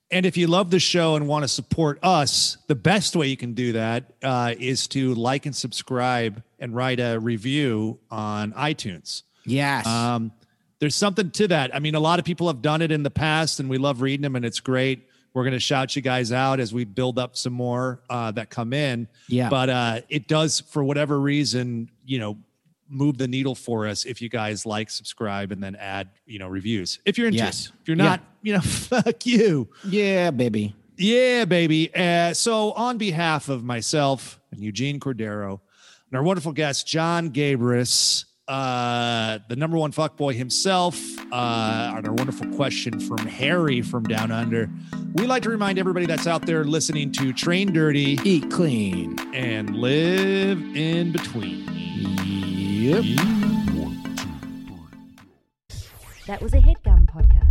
And if you love the show and want to support us, the best way you can do that uh, is to like and subscribe and write a review on iTunes. Yes. Um, there's something to that. I mean, a lot of people have done it in the past, and we love reading them, and it's great. We're going to shout you guys out as we build up some more uh, that come in. Yeah. But uh, it does, for whatever reason, you know, move the needle for us if you guys like, subscribe, and then add, you know, reviews. If you're interested. Yes. If you're Yeah. not, you know, fuck you. yeah, baby. Yeah, baby. Uh, so, on behalf of myself and Eugene Cordero and our wonderful guest, Jon Gabrus, uh, the number one fuckboy himself, uh, and our wonderful question from Harry from Down Under, we like to remind everybody that's out there listening to Train Dirty Eat clean. and live in between. Yep. That was a headgum podcast.